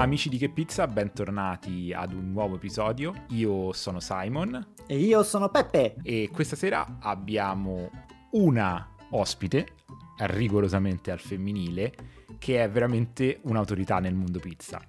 Amici di Che Pizza, bentornati ad un nuovo episodio. Io sono Simon. E io sono Peppe. E questa sera abbiamo una ospite, rigorosamente al femminile, che è veramente un'autorità nel mondo pizza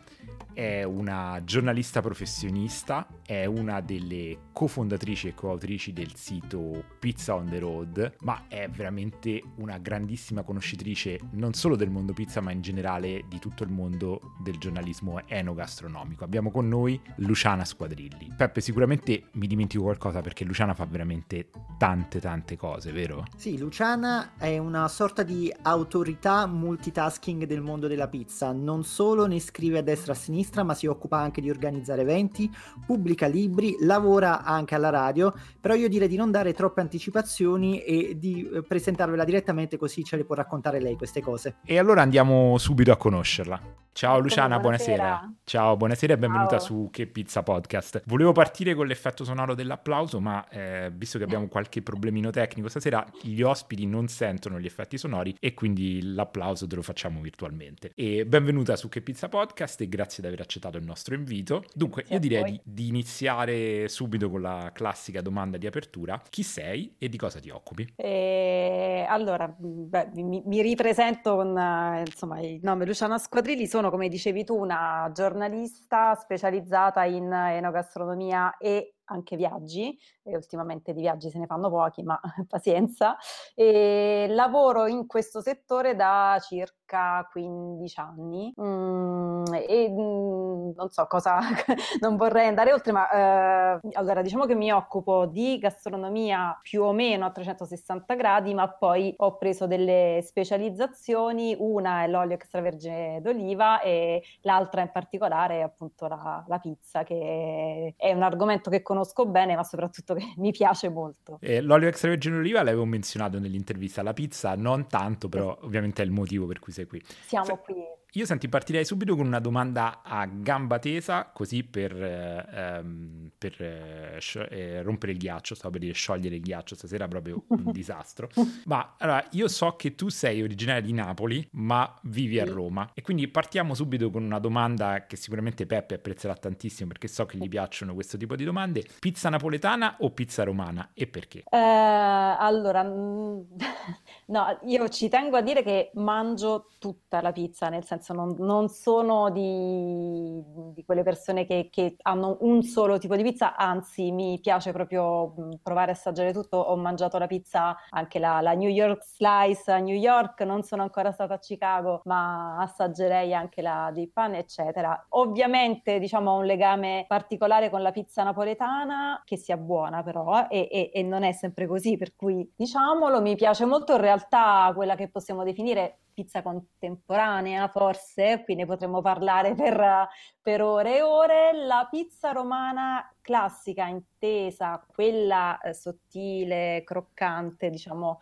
è una giornalista professionista, è una delle cofondatrici e coautrici del sito Pizza on the Road, ma è veramente una grandissima conoscitrice non solo del mondo pizza, ma in generale di tutto il mondo del giornalismo enogastronomico. Abbiamo con noi Luciana Squadrilli. Peppe, sicuramente mi dimentico qualcosa perché Luciana fa veramente tante tante cose, vero? Sì, Luciana è una sorta di autorità multitasking del mondo della pizza, non solo ne scrive a destra e a sinistra, sinistra, ma si occupa anche di organizzare eventi, pubblica libri, lavora anche alla radio, però io direi di non dare troppe anticipazioni e di eh, presentarvela direttamente così ce le può raccontare lei queste cose. E allora andiamo subito a conoscerla. Ciao Luciana, buonasera. buonasera. Ciao, buonasera e benvenuta Ciao. su Che Pizza Podcast. Volevo partire con l'effetto sonoro dell'applauso, ma eh, visto che abbiamo qualche problemino tecnico stasera, gli ospiti non sentono gli effetti sonori e quindi l'applauso te lo facciamo virtualmente. E benvenuta su Che Pizza Podcast e grazie di aver accettato il nostro invito. Dunque, io direi di, di, iniziare subito con la classica domanda di apertura. Chi sei e di cosa ti occupi? E, allora, beh, mi, mi, ripresento con uh, insomma, il nome Luciana Squadrilli. Sono sono, come dicevi tu, una giornalista specializzata in enogastronomia e anche viaggi, e ultimamente di viaggi se ne fanno pochi, ma pazienza, e lavoro in questo settore da circa 15 anni. Mm, e mm, non so cosa, non vorrei andare oltre, ma eh, allora diciamo che mi occupo di gastronomia più o meno a 360 gradi, ma poi ho preso delle specializzazioni, una è l'olio extravergine d'oliva e l'altra in particolare è appunto la, la pizza, che è un argomento che conosco bene, ma soprattutto che mi piace molto. Eh, l'olio extravergine d'oliva l'avevo menzionato nell'intervista alla pizza, non tanto, però ovviamente è il motivo per cui sei qui. Siamo Se- qui io senti, partirei subito con una domanda a gamba tesa, così per, eh, ehm, per eh, sci- eh, rompere il ghiaccio, stavo per dire sciogliere il ghiaccio, stasera è proprio un disastro. Ma allora, io so che tu sei originaria di Napoli, ma vivi a Roma. E quindi partiamo subito con una domanda che sicuramente Peppe apprezzerà tantissimo, perché so che gli piacciono questo tipo di domande. Pizza napoletana o pizza romana? E perché? Eh, allora, mm, no, io ci tengo a dire che mangio tutta la pizza, nel senso senso non, non sono di, di, quelle persone che, che, hanno un solo tipo di pizza, anzi mi piace proprio provare a assaggiare tutto. Ho mangiato la pizza, anche la, la New York Slice a New York, non sono ancora stata a Chicago, ma assaggerei anche la Deep Pan, eccetera. Ovviamente diciamo ho un legame particolare con la pizza napoletana, che sia buona però, e, e, e non è sempre così, per cui diciamolo, mi piace molto in realtà quella che possiamo definire pizza contemporanea, forse, qui ne potremmo parlare per, per ore e ore. La pizza romana classica, intesa, quella eh, sottile, croccante, diciamo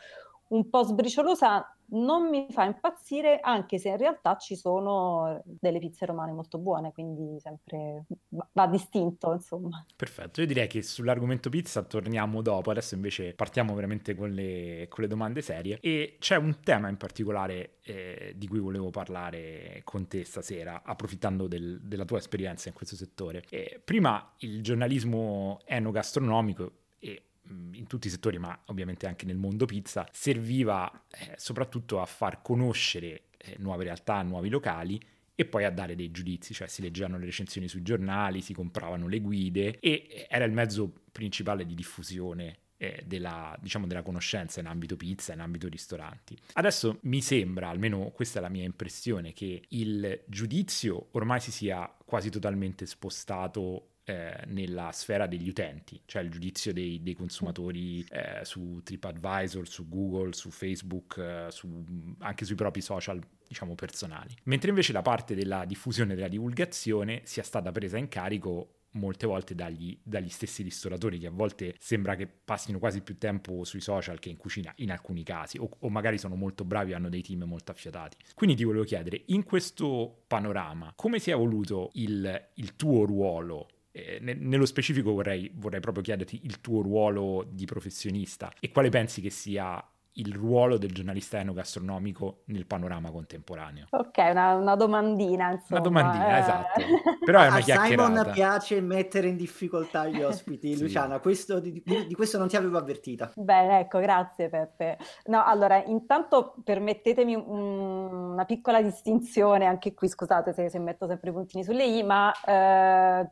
un po' sbriciolosa, non mi fa impazzire, anche se in realtà ci sono delle pizze romane molto buone, quindi sempre va distinto, insomma. Perfetto, io direi che sull'argomento pizza torniamo dopo, adesso invece partiamo veramente con le, con le domande serie e c'è un tema in particolare eh, di cui volevo parlare con te stasera, approfittando del, della tua esperienza in questo settore. Eh, prima il giornalismo enogastronomico e in tutti i settori, ma ovviamente anche nel mondo pizza, serviva eh, soprattutto a far conoscere eh, nuove realtà, nuovi locali e poi a dare dei giudizi, cioè si leggevano le recensioni sui giornali, si compravano le guide e eh, era il mezzo principale di diffusione eh, della, diciamo, della conoscenza in ambito pizza, in ambito ristoranti. Adesso mi sembra, almeno questa è la mia impressione, che il giudizio ormai si sia quasi totalmente spostato eh, nella sfera degli utenti, cioè il giudizio dei, dei consumatori eh, su TripAdvisor, su Google, su Facebook, eh, su, anche sui propri social diciamo personali. Mentre invece la parte della diffusione e della divulgazione sia stata presa in carico molte volte dagli, dagli, stessi ristoratori che a volte sembra che passino quasi più tempo sui social che in cucina in alcuni casi o, o magari sono molto bravi e hanno dei team molto affiatati. Quindi ti volevo chiedere, in questo panorama, come si è evoluto il, il tuo ruolo eh, nello specifico vorrei, vorrei proprio chiederti il tuo ruolo di professionista e quale pensi che sia il ruolo del giornalista enogastronomico nel panorama contemporaneo? Ok, una, una domandina, insomma. Una domandina, eh. esatto. Però è una A Simon piace mettere in difficoltà gli ospiti. Sì. Luciana, questo- di, di- di questo non ti avevo avvertita. Bene, ecco, grazie Peppe. No, allora, intanto permettetemi un- una piccola distinzione, anche qui scusate se, se metto sempre i puntini sulle i, ma eh,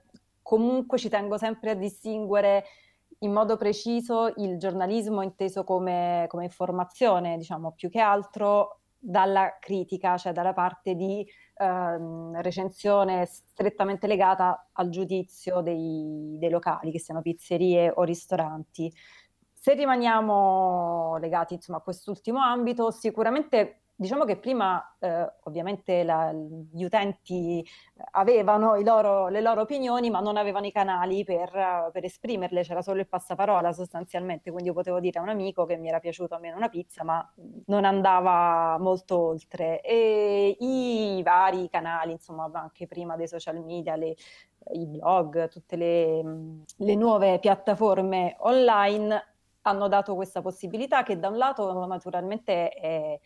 comunque ci tengo sempre a distinguere in modo preciso il giornalismo inteso come, come informazione, diciamo, più che altro dalla critica, cioè dalla parte di ehm, recensione strettamente legata al giudizio dei, dei locali, che siano pizzerie o ristoranti. Se rimaniamo legati, insomma, a quest'ultimo ambito, sicuramente diciamo che prima eh, ovviamente la- gli utenti avevano loro- le loro opinioni, ma non avevano i canali per, per esprimerle, c'era solo il passaparola sostanzialmente, quindi io potevo dire a un amico che mi era piaciuta a me una pizza, ma non andava molto oltre. E i vari canali, insomma, anche prima dei social media, le- i blog, tutte le, le nuove piattaforme online hanno dato questa possibilità che da un lato naturalmente è,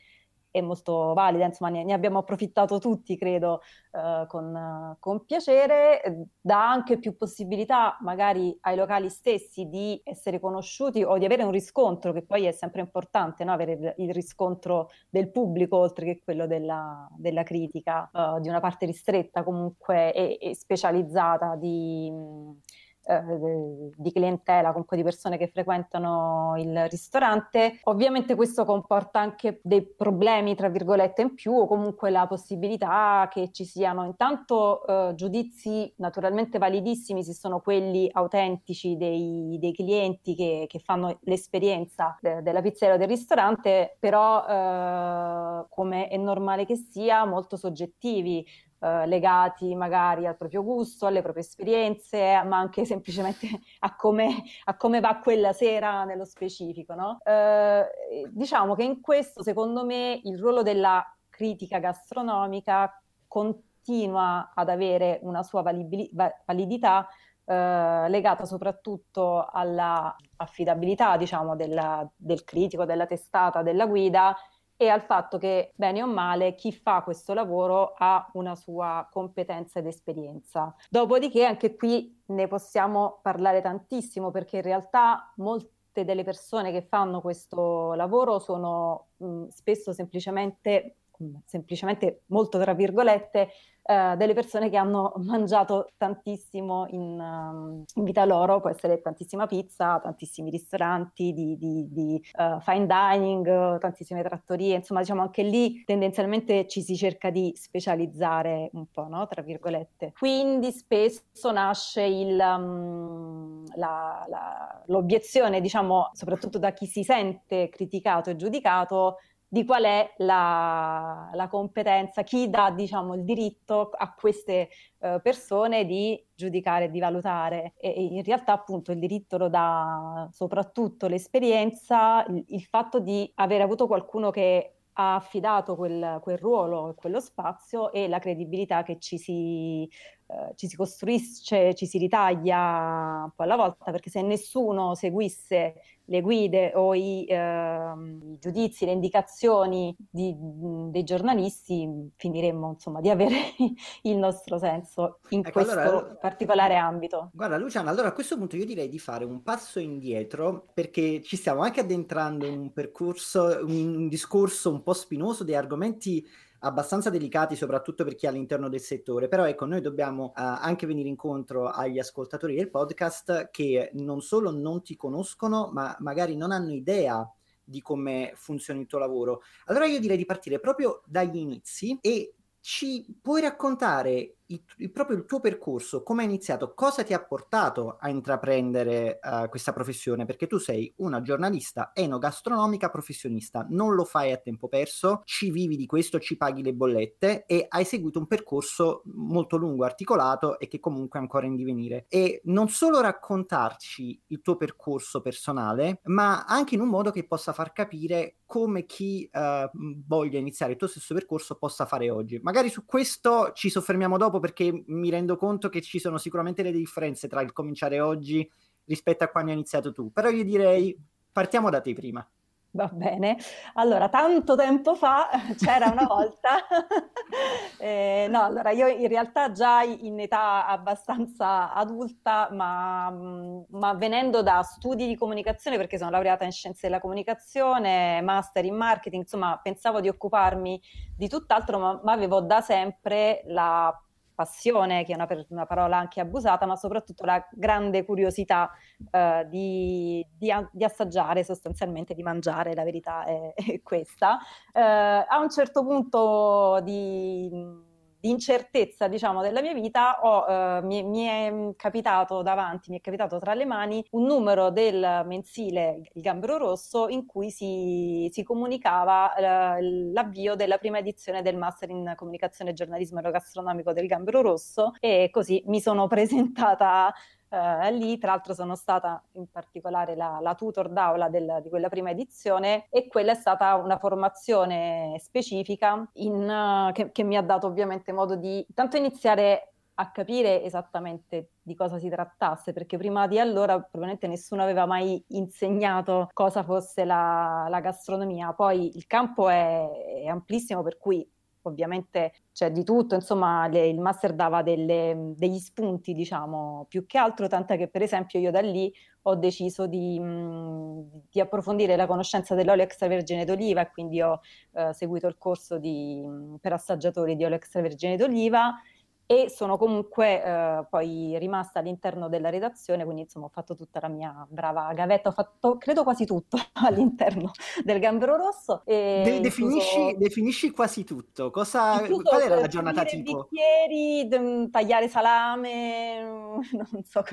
è molto valida, insomma ne, ne abbiamo approfittato tutti, credo, eh, con, con piacere, dà anche più possibilità magari ai locali stessi di essere conosciuti o di avere un riscontro, che poi è sempre importante, no? Avere il, il riscontro del pubblico oltre che quello della, della critica, eh, di una parte ristretta comunque e, e specializzata di... mh, eh, di clientela, comunque di persone che frequentano il ristorante. Ovviamente questo comporta anche dei problemi, tra virgolette, in più o comunque la possibilità che ci siano intanto eh, giudizi naturalmente validissimi se sono quelli autentici dei, dei clienti che, che fanno l'esperienza de- della pizzeria o del ristorante, però eh, come è normale che sia, molto soggettivi eh, legati magari al proprio gusto, alle proprie esperienze, ma anche semplicemente a come, a come va quella sera nello specifico, no? Eh, diciamo che in questo, secondo me, il ruolo della critica gastronomica continua ad avere una sua valibili- va- validità eh, legata soprattutto alla affidabilità, diciamo, della- del critico, della testata, della guida e al fatto che, bene o male, chi fa questo lavoro ha una sua competenza ed esperienza. Dopodiché anche qui ne possiamo parlare tantissimo perché in realtà molte delle persone che fanno questo lavoro sono mh, spesso semplicemente, semplicemente molto tra virgolette, eh, delle persone che hanno mangiato tantissimo in, um, in vita loro, può essere tantissima pizza, tantissimi ristoranti di, di- di, eh, fine dining, tantissime trattorie, insomma diciamo anche lì tendenzialmente ci si cerca di specializzare un po', no? Tra virgolette. Quindi spesso nasce il, um, la- la- l'obiezione, diciamo, soprattutto da chi si sente criticato e giudicato, di qual è la, la competenza, chi dà, diciamo, il diritto a queste eh, persone di giudicare di valutare. E, e in realtà, appunto, il diritto lo dà soprattutto l'esperienza, il, il fatto di aver avuto qualcuno che ha affidato quel, quel ruolo e quello spazio e la credibilità che ci si, ci si costruisce, ci si ritaglia un po' alla volta, perché se nessuno seguisse le guide o i, ehm, i giudizi, le indicazioni di- dei giornalisti, finiremmo insomma di avere il nostro senso in Ecco, questo allora- particolare ambito. Guarda Luciana, allora a questo punto io direi di fare un passo indietro perché ci stiamo anche addentrando in un percorso, in un discorso un po' spinoso di argomenti abbastanza delicati, soprattutto per chi è all'interno del settore. Però ecco, noi dobbiamo eh, anche venire incontro agli ascoltatori del podcast che non solo non ti conoscono, ma magari non hanno idea di come funziona il tuo lavoro. Allora io direi di partire proprio dagli inizi e ci puoi raccontare il, proprio il tuo percorso, come hai iniziato, cosa ti ha portato a intraprendere eh, questa professione? Perché tu sei una giornalista enogastronomica professionista, non lo fai a tempo perso, ci vivi di questo, ci paghi le bollette e hai seguito un percorso molto lungo, articolato e che comunque è ancora in divenire. E non solo raccontarci il tuo percorso personale, ma anche in un modo che possa far capire come chi eh, voglia iniziare il tuo stesso percorso possa fare oggi. Magari su questo ci soffermiamo dopo perché mi rendo conto che ci sono sicuramente delle differenze tra il cominciare oggi rispetto a quando hai iniziato tu, però io direi partiamo da te prima. Va bene. Allora, tanto tempo fa c'era una volta. eh, no, allora io in realtà già in età abbastanza adulta, ma, ma, venendo da studi di comunicazione, perché sono laureata in scienze della comunicazione, master in marketing, insomma, pensavo di occuparmi di tutt'altro, ma, ma avevo da sempre la passione, che è una, una, parola anche abusata, ma soprattutto la grande curiosità uh, di, di, di, assaggiare, sostanzialmente di mangiare, la verità è, è questa. Uh, a un certo punto di di incertezza, diciamo, della mia vita, ho, eh, mi, mi, è capitato davanti, mi è capitato tra le mani un numero del mensile Il Gambero Rosso in cui si, si comunicava eh, l'avvio della prima edizione del Master in Comunicazione e Giornalismo Aerogastronomico del Gambero Rosso e così mi sono presentata eh, lì. Tra l'altro sono stata in particolare la, la tutor d'aula del, di quella prima edizione e quella è stata una formazione specifica in, uh, che, che mi ha dato ovviamente modo di tanto iniziare a capire esattamente di cosa si trattasse, perché prima di allora probabilmente nessuno aveva mai insegnato cosa fosse la, la gastronomia. Poi il campo è, è amplissimo, per cui ovviamente c'è di tutto, insomma le, il master dava delle, degli spunti, diciamo, più che altro, tant'è che per esempio io da lì ho deciso di, mh, di approfondire la conoscenza dell'olio extravergine d'oliva e quindi ho eh, seguito il corso di, per assaggiatori di olio extravergine d'oliva e sono comunque eh, poi rimasta all'interno della redazione, quindi insomma ho fatto tutta la mia brava gavetta, ho fatto credo quasi tutto all'interno del Gambero Rosso. De- definisci, incluso... definisci, quasi tutto, Cosa, qual era la giornata tipo? Bicchieri, d- tagliare salame, non so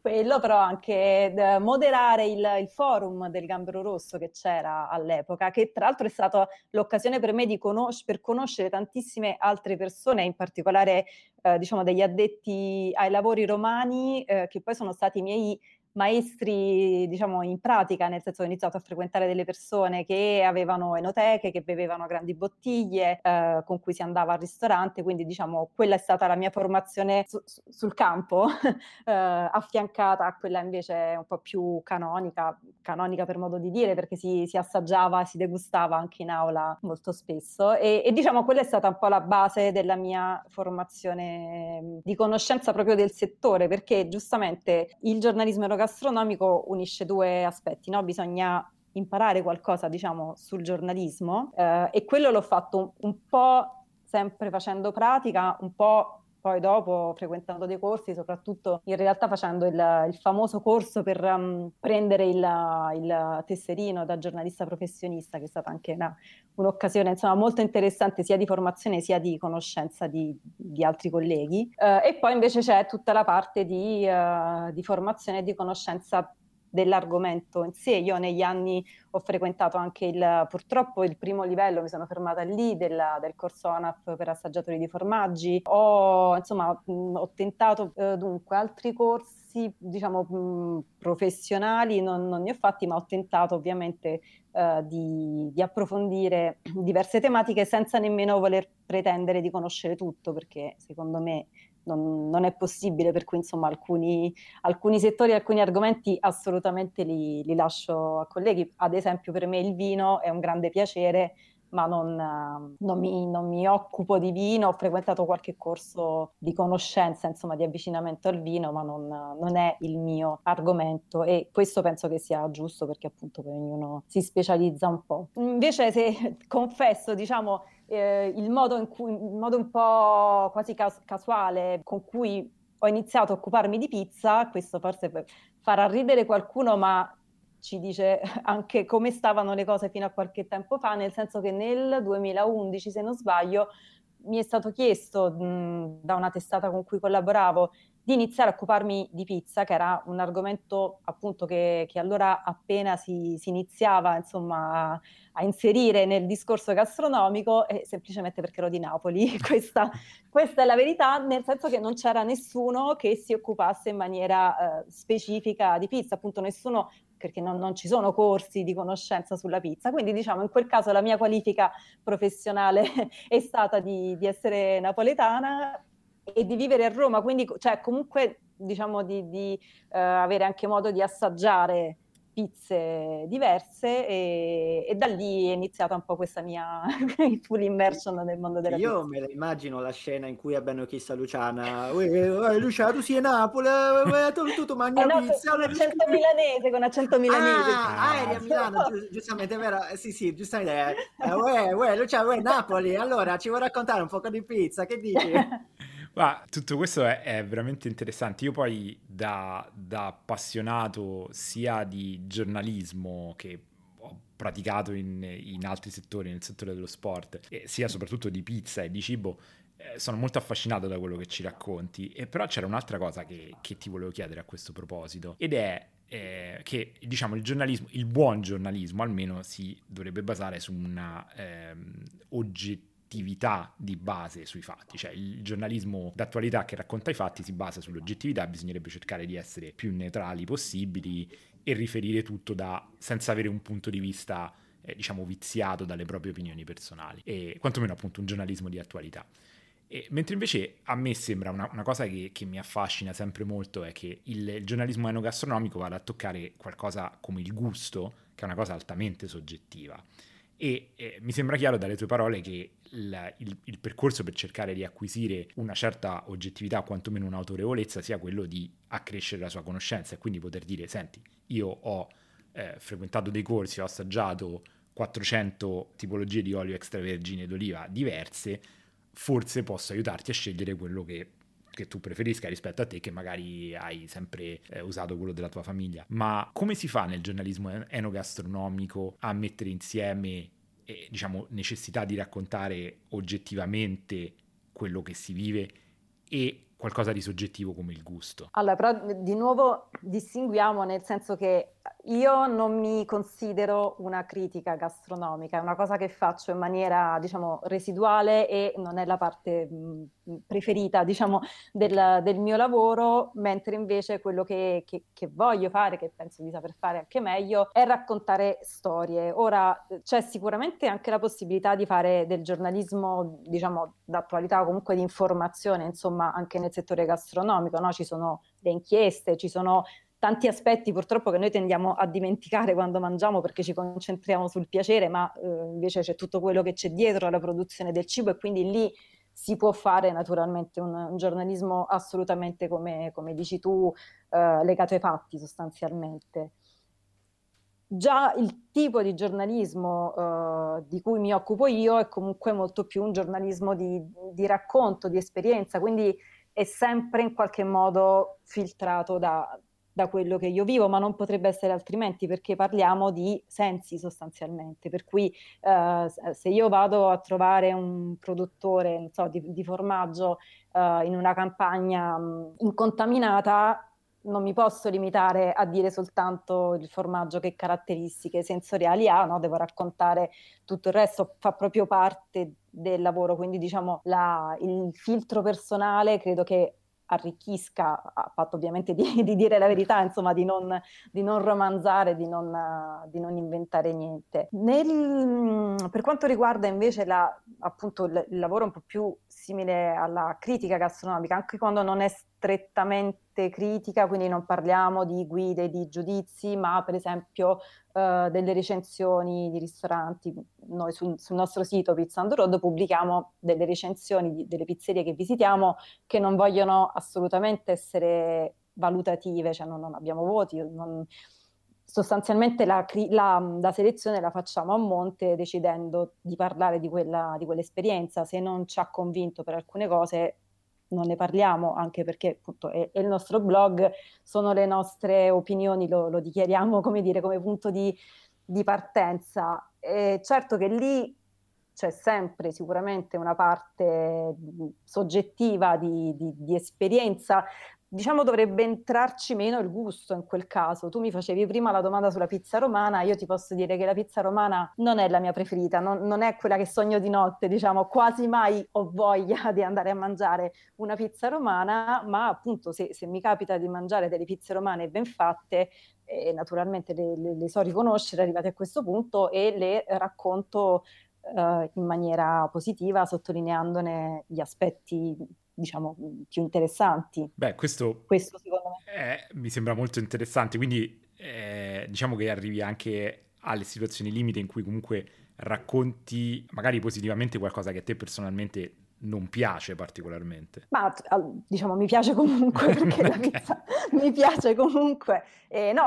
quello, però anche moderare il, il forum del Gambero Rosso che c'era all'epoca, che tra l'altro è stata l'occasione per me di conos- per conoscere tantissime altre persone, in particolare eh, diciamo degli addetti ai lavori romani eh, che poi sono stati i miei maestri, diciamo, in pratica, nel senso ho iniziato a frequentare delle persone che avevano enoteche, che bevevano grandi bottiglie, eh, con cui si andava al ristorante, quindi diciamo quella è stata la mia formazione su, sul campo, eh, affiancata a quella invece un po' più canonica, canonica per modo di dire, perché si, si assaggiava, si degustava anche in aula molto spesso. E, e diciamo quella è stata un po' la base della mia formazione di conoscenza proprio del settore, perché giustamente il giornalismo gastronomico unisce due aspetti, no? Bisogna imparare qualcosa, diciamo, sul giornalismo eh, e quello l'ho fatto un, un po' sempre facendo pratica, un po' poi dopo frequentando dei corsi, soprattutto in realtà facendo il, il famoso corso per um, prendere il, il, tesserino da giornalista professionista, che è stata anche una, un'occasione insomma, molto interessante sia di formazione sia di conoscenza di, di altri colleghi. Uh, e poi invece c'è tutta la parte di, uh, di formazione e di conoscenza dell'argomento in sé. Io negli anni ho frequentato anche il, purtroppo il primo livello, mi sono fermata lì della, del corso ANAP per assaggiatori di formaggi. Ho, insomma, mh, ho tentato eh, dunque altri corsi, diciamo, mh, professionali, non, non, ne ho fatti, ma ho tentato ovviamente eh, di, di approfondire diverse tematiche senza nemmeno voler pretendere di conoscere tutto, perché secondo me non, non, è possibile, per cui insomma alcuni, alcuni settori, alcuni argomenti assolutamente li, li, lascio a colleghi. Ad esempio per me il vino è un grande piacere, ma non, non, mi, non mi, occupo di vino, ho frequentato qualche corso di conoscenza, insomma di avvicinamento al vino, ma non, non è il mio argomento e questo penso che sia giusto perché appunto ognuno si specializza un po'. Invece se confesso, diciamo, eh, il, modo cui, il modo un po' quasi cas- casuale con cui ho iniziato a occuparmi di pizza, questo forse farà ridere qualcuno, ma ci dice anche come stavano le cose fino a qualche tempo fa, nel senso che nel 2011, se non sbaglio, mi è stato chiesto mh, da una testata con cui collaboravo di iniziare a occuparmi di pizza, che era un argomento appunto che, che allora appena si, si iniziava insomma, a, a, inserire nel discorso gastronomico, e semplicemente perché ero di Napoli. questa, questa, è la verità, nel senso che non c'era nessuno che si occupasse in maniera eh, specifica di pizza, appunto nessuno perché non, non, ci sono corsi di conoscenza sulla pizza. Quindi diciamo in quel caso la mia qualifica professionale è stata di, di essere napoletana e di vivere a Roma, quindi cioè, comunque diciamo di, di uh, avere anche modo di assaggiare pizze diverse e, e, da lì è iniziata un po' questa mia full immersion nel mondo della Io pizza. me la immagino la scena in cui abbiamo chiesto a Luciana Luciana tu sei a Napoli? Eh, tu, tu, tu mangi eh no, pizza? con accento milanese con accento milanese ah, ah eri a Milano giustamente vero? Sì sì giustamente eh, uè, uè, Luciana uè, Napoli allora ci vuoi raccontare un po' di pizza? Che dici? Ma tutto questo è, è, veramente interessante. Io poi da, da, appassionato sia di giornalismo che ho praticato in, in, altri settori, nel settore dello sport, sia soprattutto di pizza e di cibo, eh, sono molto affascinato da quello che ci racconti. E però c'era un'altra cosa che, che ti volevo chiedere a questo proposito, ed è eh, che diciamo il giornalismo, il buon giornalismo almeno si dovrebbe basare su una ehm, oggettività oggettività di base sui fatti, cioè il giornalismo d'attualità che racconta i fatti si basa sull'oggettività, bisognerebbe cercare di essere più neutrali possibili e riferire tutto da, senza avere un punto di vista eh, diciamo viziato dalle proprie opinioni personali e quantomeno appunto un giornalismo di attualità. E, mentre invece a me sembra una, una cosa che, che, mi affascina sempre molto è che il, il giornalismo enogastronomico vada a toccare qualcosa come il gusto, che è una cosa altamente soggettiva. E eh, mi sembra chiaro dalle tue parole che il, il, il, percorso per cercare di acquisire una certa oggettività, quantomeno un'autorevolezza, sia quello di accrescere la sua conoscenza e quindi poter dire, senti, io ho eh, frequentato dei corsi, ho assaggiato 400 tipologie di olio extravergine d'oliva diverse, forse posso aiutarti a scegliere quello che che tu preferisca rispetto a te che magari hai sempre eh, usato quello della tua famiglia. Ma come si fa nel giornalismo enogastronomico a mettere insieme eh, diciamo necessità di raccontare oggettivamente quello che si vive e qualcosa di soggettivo come il gusto. Allora, però di nuovo distinguiamo nel senso che io non mi considero una critica gastronomica, è una cosa che faccio in maniera, diciamo, residuale e non è la parte mh, preferita, diciamo, del, del, mio lavoro, mentre invece quello che, che, che, voglio fare, che penso di saper fare anche meglio, è raccontare storie. Ora, c'è sicuramente anche la possibilità di fare del giornalismo, diciamo, d'attualità o comunque di informazione, insomma, anche nel settore gastronomico, no? Ci sono le inchieste, ci sono tanti aspetti purtroppo che noi tendiamo a dimenticare quando mangiamo perché ci concentriamo sul piacere, ma eh, invece c'è tutto quello che c'è dietro alla produzione del cibo e quindi lì si può fare naturalmente un, un giornalismo assolutamente come, come dici tu, eh, legato ai fatti sostanzialmente. Già il tipo di giornalismo eh, di cui mi occupo io è comunque molto più un giornalismo di, di racconto, di esperienza, quindi è sempre in qualche modo filtrato da, da quello che io vivo, ma non potrebbe essere altrimenti perché parliamo di sensi sostanzialmente. Per cui eh, se io vado a trovare un produttore so, di, di, formaggio eh, in una campagna mh, incontaminata, non mi posso limitare a dire soltanto il formaggio che caratteristiche sensoriali ha, no? devo raccontare tutto il resto, fa proprio parte del lavoro, quindi diciamo la, il filtro personale credo che arricchisca, a patto ovviamente di, di, dire la verità, insomma di non, di non romanzare, di non, di non, inventare niente. Nel, per quanto riguarda invece la, appunto il lavoro un po' più simile alla critica gastronomica, anche quando non è strettamente critica, quindi non parliamo di guide, di giudizi, ma per esempio eh, delle recensioni di ristoranti. Noi sul, sul nostro sito Pizza on the Road pubblichiamo delle recensioni di, delle pizzerie che visitiamo che non vogliono assolutamente essere valutative, cioè non, non abbiamo voti, non, sostanzialmente la, la, la, selezione la facciamo a monte decidendo di parlare di, quella, di quell'esperienza. Se non ci ha convinto per alcune cose non ne parliamo, anche perché appunto è, è il nostro blog, sono le nostre opinioni, lo, lo dichiariamo come dire, come punto di, di partenza. E certo che lì c'è sempre sicuramente una parte soggettiva di, di, di esperienza, diciamo dovrebbe entrarci meno il gusto in quel caso. Tu mi facevi prima la domanda sulla pizza romana, io ti posso dire che la pizza romana non è la mia preferita, non, non è quella che sogno di notte, diciamo, quasi mai ho voglia di andare a mangiare una pizza romana, ma appunto se, se mi capita di mangiare delle pizze romane ben fatte, eh, naturalmente le, le, le, so riconoscere arrivate a questo punto e le racconto eh, in maniera positiva, sottolineandone gli aspetti diciamo, più interessanti. Beh, questo, questo secondo me. È, mi sembra molto interessante, quindi eh, diciamo che arrivi anche alle situazioni limite in cui comunque racconti magari positivamente qualcosa che a te personalmente non piace particolarmente. Ma diciamo mi piace comunque perché la pizza mi piace comunque. Eh, no,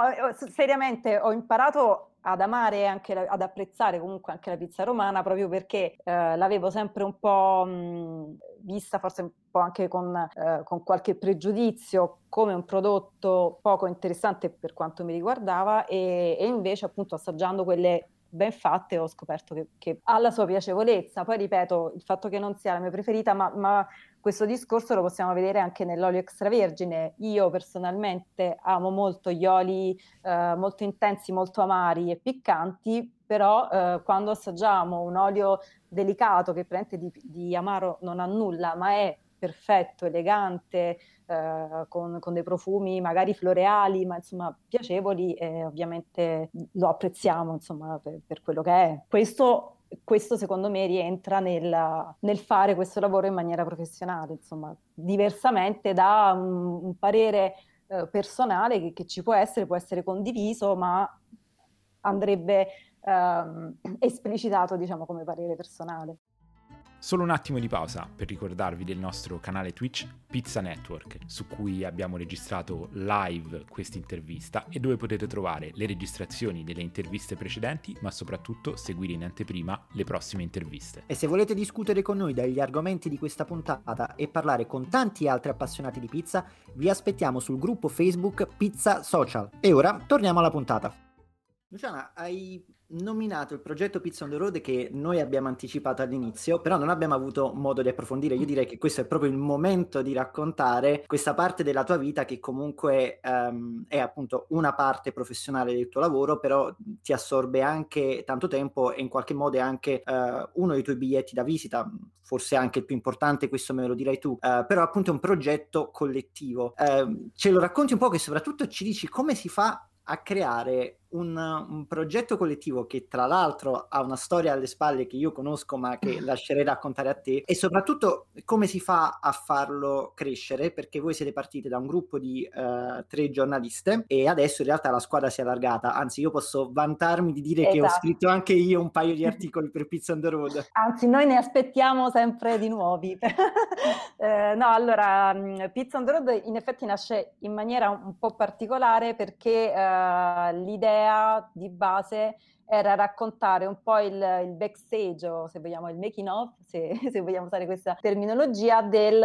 seriamente ho imparato ad amare anche ad apprezzare comunque anche la pizza romana proprio perché eh, l'avevo sempre un po' mh, vista forse un po' anche con, eh, con, qualche pregiudizio come un prodotto poco interessante per quanto mi riguardava e, e invece appunto assaggiando quelle ben fatte ho scoperto che, che, ha la sua piacevolezza. Poi ripeto, il fatto che non sia la mia preferita, ma, ma questo discorso lo possiamo vedere anche nell'olio extravergine. Io personalmente amo molto gli oli eh, molto intensi, molto amari e piccanti, però eh, quando assaggiamo un olio delicato che praticamente di, di amaro non ha nulla, ma è perfetto, elegante, eh, con, con, dei profumi magari floreali, ma insomma piacevoli e ovviamente lo apprezziamo insomma per, per quello che è. Questo questo secondo me rientra nel, nel, fare questo lavoro in maniera professionale, insomma, diversamente da un, un parere eh, personale che, che, ci può essere, può essere condiviso, ma andrebbe ehm, esplicitato, diciamo, come parere personale. Solo un attimo di pausa per ricordarvi del nostro canale Twitch Pizza Network, su cui abbiamo registrato live questa intervista e dove potete trovare le registrazioni delle interviste precedenti, ma soprattutto seguire in anteprima le prossime interviste. E se volete discutere con noi degli argomenti di questa puntata e parlare con tanti altri appassionati di pizza, vi aspettiamo sul gruppo Facebook Pizza Social. E ora torniamo alla puntata. Luciana, hai nominato il progetto Pizza on the Road che noi abbiamo anticipato all'inizio, però non abbiamo avuto modo di approfondire. Io direi che questo è proprio il momento di raccontare questa parte della tua vita che comunque um, è appunto una parte professionale del tuo lavoro, però ti assorbe anche tanto tempo e in qualche modo è anche uh, uno dei tuoi biglietti da visita, forse anche il più importante, questo me lo dirai tu, uh, però appunto è un progetto collettivo. Uh, ce lo racconti un po' che soprattutto ci dici come si fa a creare un, un, progetto collettivo che tra l'altro ha una storia alle spalle che io conosco ma che lascerei raccontare a te e soprattutto come si fa a farlo crescere perché voi siete partite da un gruppo di uh, tre giornaliste e adesso in realtà la squadra si è allargata anzi io posso vantarmi di dire esatto. che ho esatto. scritto anche io un paio di articoli per Pizza on the Road anzi noi ne aspettiamo sempre di nuovi eh, no allora mm, Pizza on the Road in effetti nasce in maniera un po' particolare perché uh, l'idea l'idea di base era raccontare un po' il, il backstage o se vogliamo il making of, se, se, vogliamo usare questa terminologia, del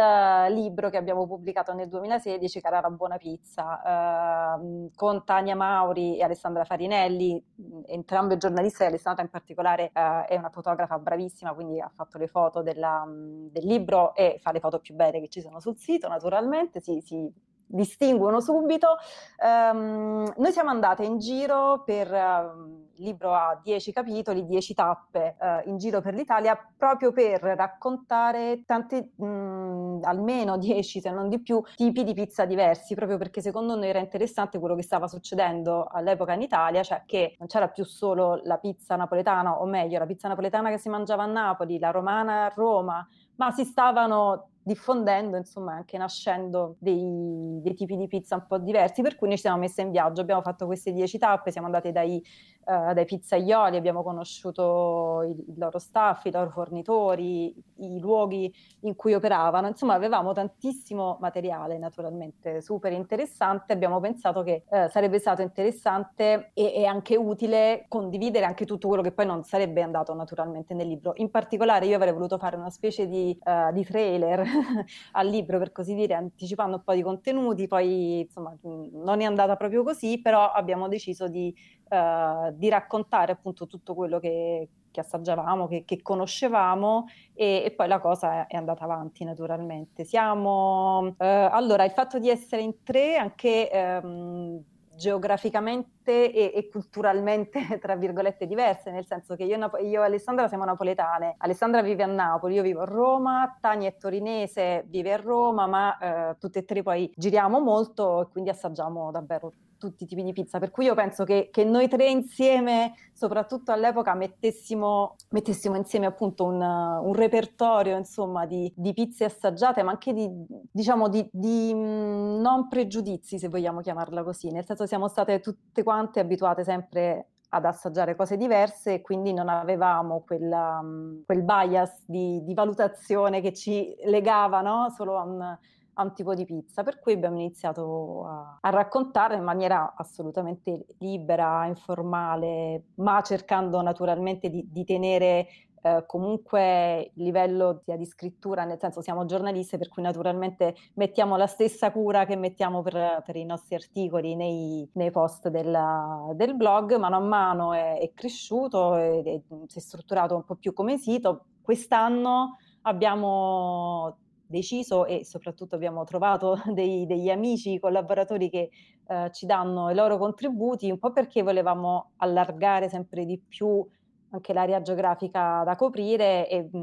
libro che abbiamo pubblicato nel 2016 che era La Buona Pizza eh, con Tania Mauri e Alessandra Farinelli, entrambe giornaliste, Alessandra in particolare eh, è una fotografa bravissima, quindi ha fatto le foto della, del libro e fa le foto più belle che ci sono sul sito naturalmente, si, si distinguono subito. Um, noi siamo andate in giro per um, libro ha 10 capitoli, 10 tappe uh, in giro per l'Italia proprio per raccontare tanti, mh, almeno 10 se non di più, tipi di pizza diversi, proprio perché secondo noi era interessante quello che stava succedendo all'epoca in Italia, cioè che non c'era più solo la pizza napoletana, o meglio, la pizza napoletana che si mangiava a Napoli, la romana a Roma, ma si stavano diffondendo, insomma, anche nascendo dei, dei, tipi di pizza un po' diversi, per cui noi ci siamo messe in viaggio, abbiamo fatto queste dieci tappe, siamo andati dai, uh, dai pizzaioli, abbiamo conosciuto il, il, loro staff, i loro fornitori, i luoghi in cui operavano, insomma avevamo tantissimo materiale naturalmente super interessante, abbiamo pensato che uh, sarebbe stato interessante e, e, anche utile condividere anche tutto quello che poi non sarebbe andato naturalmente nel libro. In particolare io avrei voluto fare una specie di, uh, di trailer al libro, per così dire, anticipando un po' di contenuti, poi insomma non è andata proprio così, però abbiamo deciso di, uh, di raccontare appunto tutto quello che, che assaggiavamo, che, che conoscevamo e, e, poi la cosa è, andata avanti naturalmente. Siamo, uh, allora, il fatto di essere in tre anche... Um, geograficamente e, e, culturalmente, tra virgolette, diverse, nel senso che io, io, e Alessandra siamo napoletane, Alessandra vive a Napoli, io vivo a Roma, Tania è torinese, vive a Roma, ma eh, tutte e tre poi giriamo molto e quindi assaggiamo davvero tutti i tipi di pizza, per cui io penso che, che noi tre insieme, soprattutto all'epoca, mettessimo, mettessimo insieme appunto un, un repertorio insomma di, di, pizze assaggiate, ma anche di, diciamo, di, di, non pregiudizi, se vogliamo chiamarla così, nel senso siamo state tutte quante abituate sempre ad assaggiare cose diverse e quindi non avevamo quella, mm, quel bias di, di, valutazione che ci legava no? solo a un, a un, tipo di pizza. Per cui abbiamo iniziato a, a raccontare in maniera assolutamente libera, informale, ma cercando naturalmente di, di tenere eh, comunque il livello sia di scrittura, nel senso siamo giornaliste, per cui naturalmente mettiamo la stessa cura che mettiamo per, per i nostri articoli nei, nei post della, del blog, mano a mano è, è cresciuto, è, si è strutturato un po' più come sito. Quest'anno abbiamo deciso e soprattutto abbiamo trovato dei, degli amici, collaboratori che eh, ci danno i loro contributi, un po' perché volevamo allargare sempre di più anche l'area geografica da coprire e mh,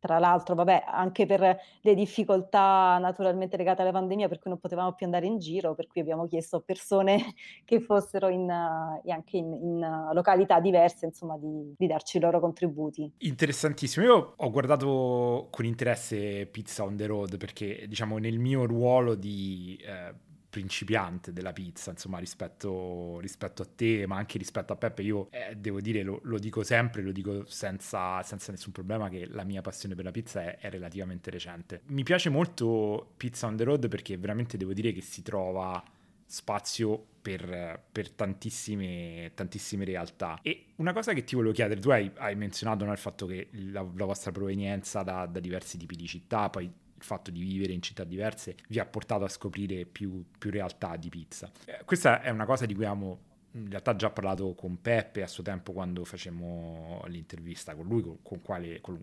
tra l'altro, vabbè, anche per le difficoltà naturalmente legate alla pandemia, per cui non potevamo più andare in giro, per cui abbiamo chiesto a persone che fossero in, uh, anche in, in uh, località diverse, insomma, di, di, darci i loro contributi. Interessantissimo. Io ho guardato con interesse Pizza on the Road perché, diciamo, nel mio ruolo di... Eh, principiante della pizza, insomma, rispetto, rispetto, a te, ma anche rispetto a Peppe. Io eh, devo dire, lo, lo, dico sempre, lo dico senza, senza, nessun problema, che la mia passione per la pizza è, è, relativamente recente. Mi piace molto Pizza on the Road perché veramente devo dire che si trova spazio per, per tantissime, tantissime, realtà. E una cosa che ti volevo chiedere, tu hai, hai menzionato no, il fatto che la, la vostra provenienza da, da diversi tipi di città, poi il fatto di vivere in città diverse vi ha portato a scoprire più, più realtà di pizza. Eh, questa è una cosa di cui abbiamo in realtà già parlato con Peppe a suo tempo quando facemmo l'intervista con lui, con, con quale, con,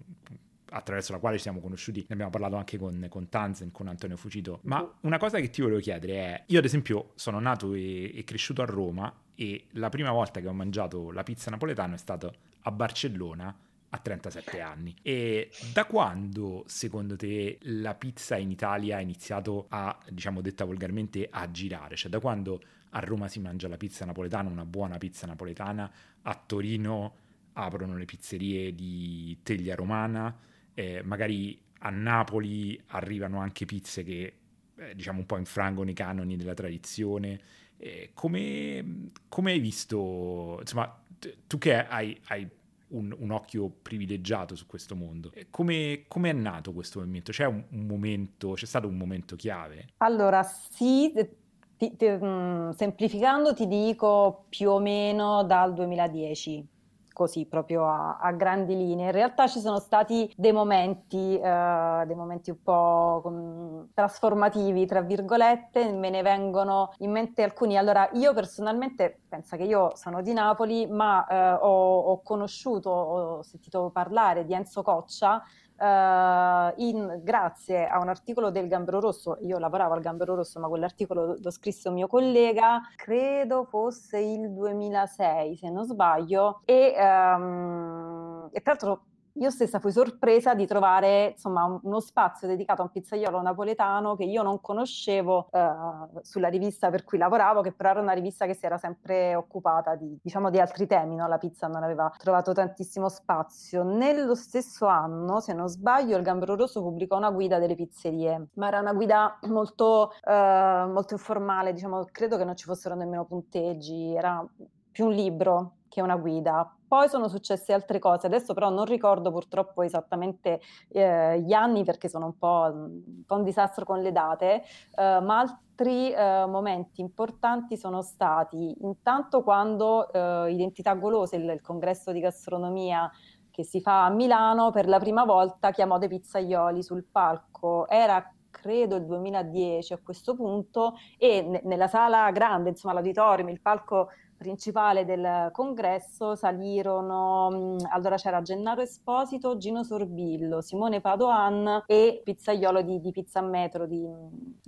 attraverso la quale ci siamo conosciuti, ne abbiamo parlato anche con, con Tanzen, con Antonio Fucito. Ma una cosa che ti volevo chiedere è, io ad esempio sono nato e, e cresciuto a Roma e la prima volta che ho mangiato la pizza napoletana è stato a Barcellona a 37 anni. E da quando, secondo te, la pizza in Italia ha iniziato a, diciamo detta volgarmente, a girare? Cioè da quando a Roma si mangia la pizza napoletana, una buona pizza napoletana, a Torino aprono le pizzerie di teglia romana, eh, magari a Napoli arrivano anche pizze che eh, diciamo un po' infrangono i canoni della tradizione. Eh, come, come, hai visto, insomma, t- tu che hai, hai un, un, occhio privilegiato su questo mondo. Come, come è nato questo movimento? C'è un, un, momento, c'è stato un momento chiave? Allora, sì, ti, ti, mm, semplificando ti dico più o meno dal 2010 così proprio a, a, grandi linee. In realtà ci sono stati dei momenti, eh, dei momenti un po' trasformativi, tra virgolette, me ne vengono in mente alcuni. Allora, io personalmente, penso che io sono di Napoli, ma eh, ho, ho conosciuto, ho sentito parlare di Enzo Coccia, Uh, in, grazie a un articolo del Gambero Rosso, io lavoravo al Gambero Rosso, ma quell'articolo lo scrisse un mio collega, credo fosse il 2006 se non sbaglio, e, um, e tra l'altro io stessa fui sorpresa di trovare insomma uno spazio dedicato a un pizzaiolo napoletano che io non conoscevo eh, sulla rivista per cui lavoravo, che però era una rivista che si era sempre occupata di, diciamo, di altri temi, no? la pizza non aveva trovato tantissimo spazio. Nello stesso anno, se non sbaglio, il Gambero Rosso pubblicò una guida delle pizzerie, ma era una guida molto, eh, molto informale, diciamo, credo che non ci fossero nemmeno punteggi, era più un libro che una guida. Poi sono successe altre cose, adesso però non ricordo purtroppo esattamente eh, gli anni perché sono un po', un po', un disastro con le date, eh, ma altri eh, momenti importanti sono stati intanto quando eh, Identità Golose, il, il congresso di gastronomia che si fa a Milano, per la prima volta chiamò dei pizzaioli sul palco. Era credo il 2010 a questo punto e ne- nella sala grande, insomma l'auditorium, il palco principale del congresso salirono, allora c'era Gennaro Esposito, Gino Sorbillo, Simone Padoan e pizzaiolo di, di Pizza Metro di,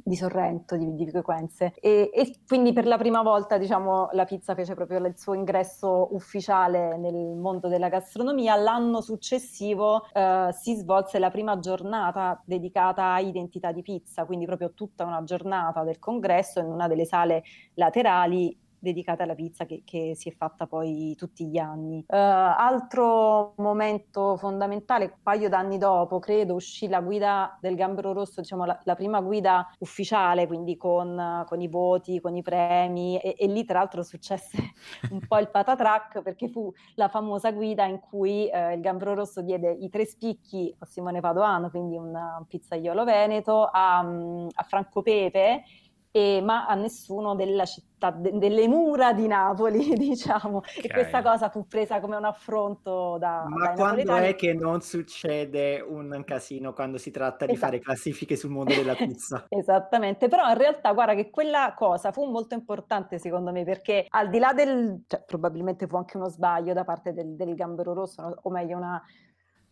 di Sorrento, di, di Frequenze. E, e, quindi per la prima volta diciamo, la pizza fece proprio il suo ingresso ufficiale nel mondo della gastronomia. L'anno successivo eh, si svolse la prima giornata dedicata a identità di pizza, quindi proprio tutta una giornata del congresso in una delle sale laterali dedicate alla pizza che, che, si è fatta poi tutti gli anni. Uh, altro momento fondamentale, un paio d'anni dopo, credo, uscì la guida del Gambero Rosso, diciamo la, la prima guida ufficiale, quindi con, con, i voti, con i premi, e, e lì tra l'altro successe un po' il patatrack perché fu la famosa guida in cui uh, il Gambero Rosso diede i tre spicchi a Simone Padoano, quindi un, un pizzaiolo veneto, a, a Franco Pepe e, ma a nessuno della città, de, delle mura di Napoli, diciamo. Okay. E questa cosa fu presa come un affronto da. Ma quando napoletani. è che non succede un casino quando si tratta di esatto. fare classifiche sul mondo della pizza? Esattamente, però in realtà guarda che quella cosa fu molto importante secondo me perché al di là del. cioè probabilmente fu anche uno sbaglio da parte del, del Gambero Rosso, o meglio una.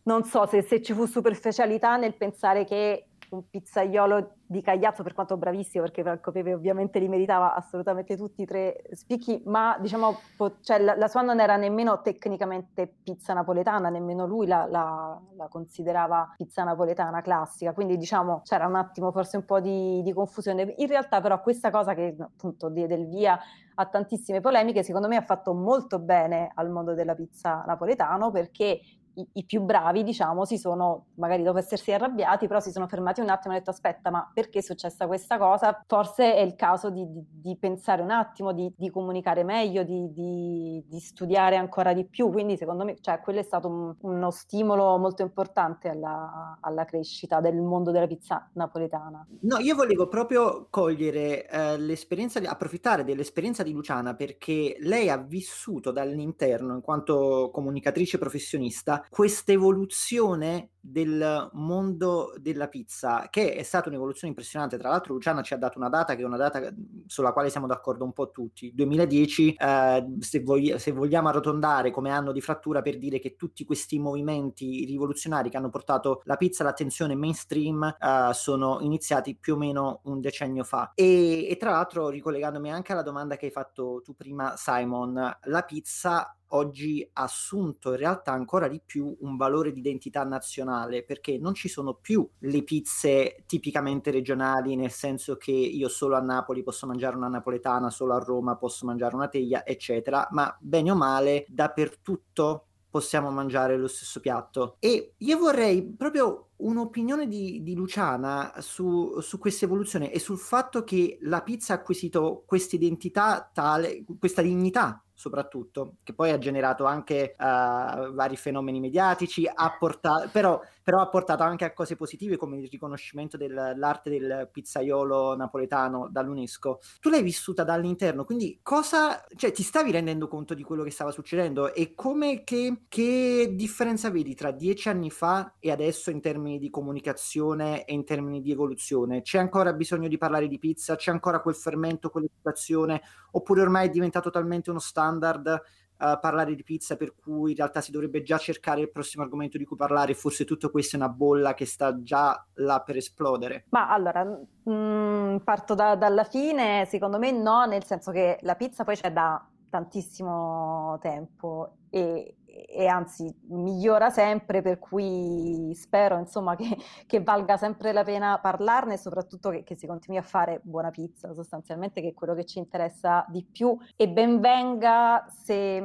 Non so se, se ci fu superficialità nel pensare che un pizzaiolo di Cagliazzo, per quanto bravissimo, perché Franco Pepe ovviamente li meritava assolutamente tutti i tre spicchi, ma diciamo, cioè, la, la, sua non era nemmeno tecnicamente pizza napoletana, nemmeno lui la, la, la, considerava pizza napoletana classica, quindi diciamo c'era un attimo forse un po' di, di confusione. In realtà però questa cosa che appunto diede il via a tantissime polemiche, secondo me ha fatto molto bene al mondo della pizza napoletano perché i, i, più bravi, diciamo, si sono, magari dopo essersi arrabbiati, però si sono fermati un attimo e hanno detto aspetta, ma perché è successa questa cosa? Forse è il caso di, di, di pensare un attimo, di, di comunicare meglio, di, studiare ancora di più. Quindi secondo me, cioè, quello è stato un, uno stimolo molto importante alla, alla, crescita del mondo della pizza napoletana. No, io volevo proprio cogliere eh, l'esperienza, approfittare dell'esperienza di Luciana perché lei ha vissuto dall'interno, in quanto comunicatrice professionista, questa evoluzione del mondo della pizza, che è stata un'evoluzione impressionante. Tra l'altro, Luciana ci ha dato una data che è una data sulla quale siamo d'accordo un po' tutti. 2010, eh, se, vogli- se, vogliamo arrotondare come anno di frattura per dire che tutti questi movimenti rivoluzionari che hanno portato la pizza all'attenzione mainstream eh, sono iniziati più o meno un decennio fa. E, e tra l'altro, ricollegandomi anche alla domanda che hai fatto tu prima, Simon, la pizza oggi ha assunto in realtà ancora di più un valore di identità nazionale perché non ci sono più le pizze tipicamente regionali nel senso che io solo a Napoli posso mangiare una napoletana, solo a Roma posso mangiare una teglia eccetera ma bene o male dappertutto possiamo mangiare lo stesso piatto. E io vorrei proprio un'opinione di, di Luciana su, su questa evoluzione e sul fatto che la pizza ha acquisito questa identità tale, questa dignità soprattutto, che poi ha generato anche uh, vari fenomeni mediatici, ha portato, però, però, ha portato anche a cose positive come il riconoscimento dell'arte del pizzaiolo napoletano dall'UNESCO. Tu l'hai vissuta dall'interno, quindi cosa, cioè ti stavi rendendo conto di quello che stava succedendo e come che, che differenza vedi tra dieci anni fa e adesso in termini di comunicazione e in termini di evoluzione? C'è ancora bisogno di parlare di pizza? C'è ancora quel fermento, quell'educazione? Oppure ormai è diventato talmente uno standard standard Uh, parlare di pizza, per cui in realtà si dovrebbe già cercare il prossimo argomento di cui parlare, forse tutto questo è una bolla che sta già là per esplodere. Ma allora, mh, mm, parto da, dalla fine, secondo me no, nel senso che la pizza poi c'è da tantissimo tempo e, e anzi migliora sempre, per cui spero insomma che, che, valga sempre la pena parlarne e soprattutto che, che, si continui a fare buona pizza sostanzialmente, che è quello che ci interessa di più. E ben venga se,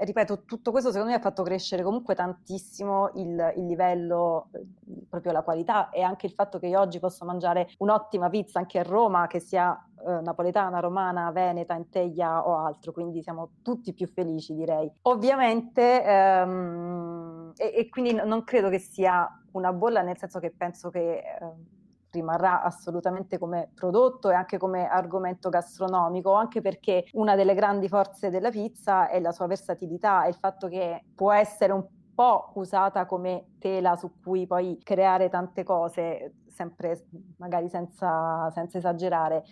ripeto, tutto questo secondo me ha fatto crescere comunque tantissimo il, il livello, eh, proprio la qualità e anche il fatto che io oggi posso mangiare un'ottima pizza anche a Roma, che sia eh, napoletana, romana, veneta, integlia o altro, quindi siamo tutti più felici direi. Ovviamente ehm, e, e, quindi non credo che sia una bolla, nel senso che penso che eh, rimarrà assolutamente come prodotto e anche come argomento gastronomico, anche perché una delle grandi forze della pizza è la sua versatilità e il fatto che può essere un po' usata come tela su cui poi creare tante cose, sempre magari senza, senza esagerare.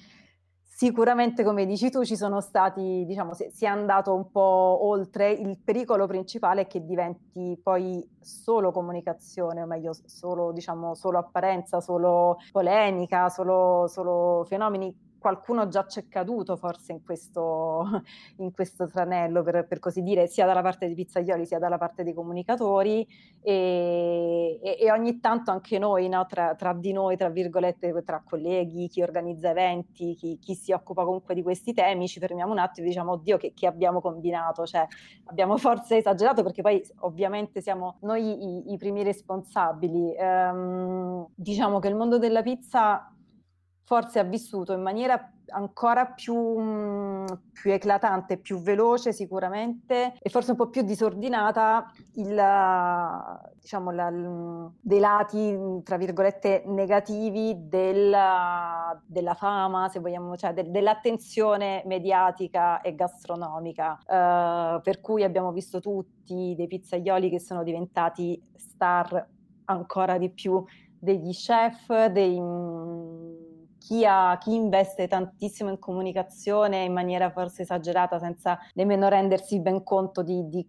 Sicuramente, come dici tu, ci sono stati, diciamo, si, è andato un po' oltre. Il pericolo principale è che diventi poi solo comunicazione, o meglio, solo, diciamo, solo apparenza, solo polemica, solo, solo fenomeni qualcuno già c'è caduto forse in questo, in questo tranello, per, per, così dire, sia dalla parte dei pizzaioli sia dalla parte dei comunicatori e, e, e ogni tanto anche noi, no, tra, tra, di noi, tra virgolette, tra colleghi, chi organizza eventi, chi, chi, si occupa comunque di questi temi, ci fermiamo un attimo e diciamo, oddio, che, che abbiamo combinato? Cioè, abbiamo forse esagerato perché poi ovviamente siamo noi i, i primi responsabili. Um, diciamo che il mondo della pizza forse ha vissuto in maniera ancora più, mm, più, eclatante, più veloce sicuramente e forse un po' più disordinata il, diciamo, la, dei lati, tra virgolette, negativi della, della fama, se vogliamo, cioè de, dell'attenzione mediatica e gastronomica, uh, per cui abbiamo visto tutti dei pizzaioli che sono diventati star ancora di più degli chef, dei chi, ha, chi, investe tantissimo in comunicazione in maniera forse esagerata senza nemmeno rendersi ben conto di, di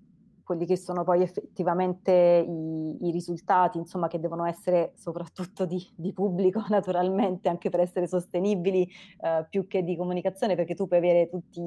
quelli che sono poi effettivamente i, i risultati, insomma, che devono essere soprattutto di, di pubblico, naturalmente, anche per essere sostenibili, eh, più che di comunicazione, perché tu puoi avere tutti,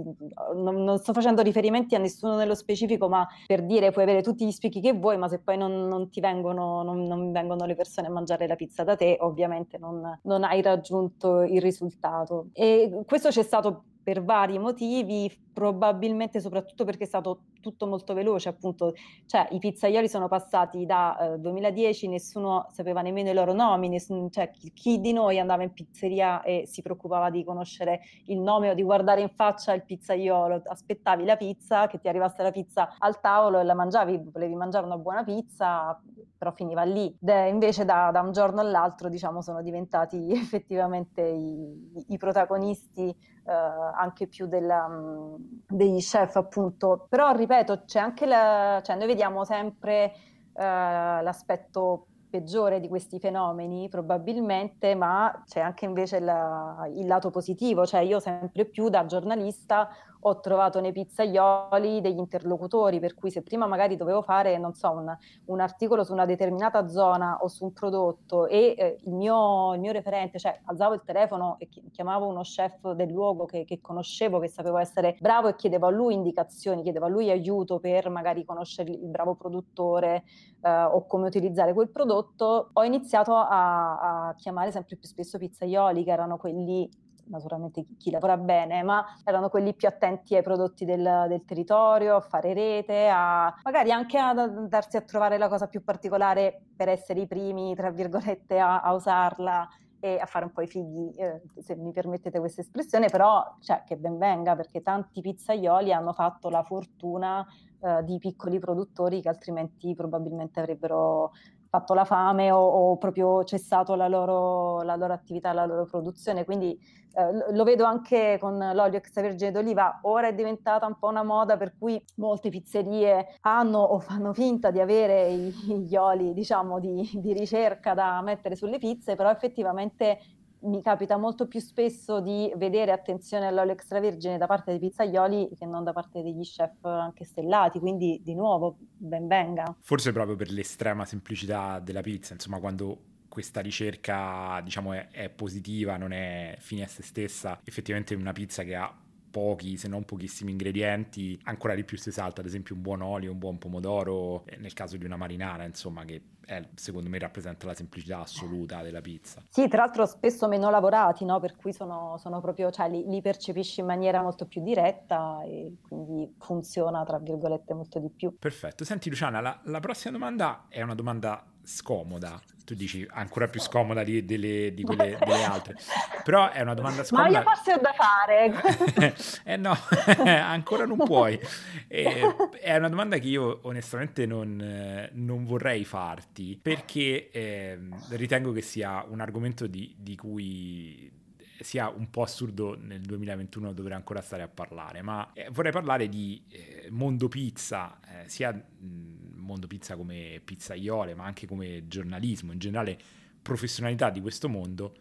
non, non, sto facendo riferimenti a nessuno nello specifico, ma per dire puoi avere tutti gli spicchi che vuoi, ma se poi non, non ti vengono, non, non, vengono le persone a mangiare la pizza da te, ovviamente non, non hai raggiunto il risultato. E questo c'è stato per vari motivi, probabilmente soprattutto perché è stato tutto molto veloce, appunto, cioè i pizzaioli sono passati da eh, 2010, nessuno sapeva nemmeno i loro nomi, nessun, cioè chi, chi, di noi andava in pizzeria e si preoccupava di conoscere il nome o di guardare in faccia il pizzaiolo, aspettavi la pizza, che ti arrivasse la pizza al tavolo e la mangiavi, volevi mangiare una buona pizza, però finiva lì. De, invece da, da, un giorno all'altro, diciamo, sono diventati effettivamente i, i protagonisti eh, anche più della, mm, degli chef appunto. Però ripeto, c'è anche la, cioè noi vediamo sempre eh, l'aspetto peggiore di questi fenomeni probabilmente, ma c'è anche invece la, il lato positivo, cioè io sempre più da giornalista ho trovato nei pizzaioli degli interlocutori, per cui se prima magari dovevo fare, non so, un, un articolo su una determinata zona o su un prodotto e eh, il, mio, il, mio, referente, cioè alzavo il telefono e chiamavo uno chef del luogo che, che, conoscevo, che sapevo essere bravo e chiedevo a lui indicazioni, chiedevo a lui aiuto per magari conoscere il bravo produttore eh, o come utilizzare quel prodotto, ho iniziato a, a chiamare sempre più spesso pizzaioli, che erano quelli naturalmente chi, chi, lavora bene, ma erano quelli più attenti ai prodotti del, del, territorio, a fare rete, a magari anche a darsi a trovare la cosa più particolare per essere i primi, tra virgolette, a, a usarla e a fare un po' i figli, eh, se mi permettete questa espressione, però cioè, che ben venga perché tanti pizzaioli hanno fatto la fortuna eh, di piccoli produttori che altrimenti probabilmente avrebbero fatto la fame o, o proprio cessato la loro, la loro, attività, la loro produzione. Quindi eh, lo vedo anche con l'olio extravergine d'oliva, ora è diventata un po' una moda per cui molte pizzerie hanno o fanno finta di avere gli oli, diciamo, di, di ricerca da mettere sulle pizze, però effettivamente mi capita molto più spesso di vedere attenzione all'olio extravergine da parte dei pizzaioli che non da parte degli chef anche stellati, quindi di nuovo ben venga. Forse proprio per l'estrema semplicità della pizza, insomma quando questa ricerca diciamo è, è positiva, non è fine a se stessa, effettivamente una pizza che ha pochi, se non pochissimi ingredienti, ancora di più si salta ad esempio un buon olio, un buon pomodoro, eh, nel caso di una marinara, insomma, che è, secondo me rappresenta la semplicità assoluta della pizza. Sì, tra l'altro spesso meno lavorati, no? per cui sono, sono proprio, cioè, li, li, percepisci in maniera molto più diretta e quindi funziona, tra virgolette, molto di più. Perfetto. Senti Luciana, la, la prossima domanda è una domanda scomoda, tu dici ancora più scomoda di, delle, di quelle delle altre, però è una domanda scomoda. Ma io forse ho da fare. eh no, ancora non puoi. E, è una domanda che io onestamente non, non vorrei farti perché eh, ritengo che sia un argomento di, di cui sia un po' assurdo nel 2021 dover ancora stare a parlare, ma eh, vorrei parlare di eh, mondo pizza, eh, sia mh, mondo pizza come pizzaiole, ma anche come giornalismo, in generale professionalità di questo mondo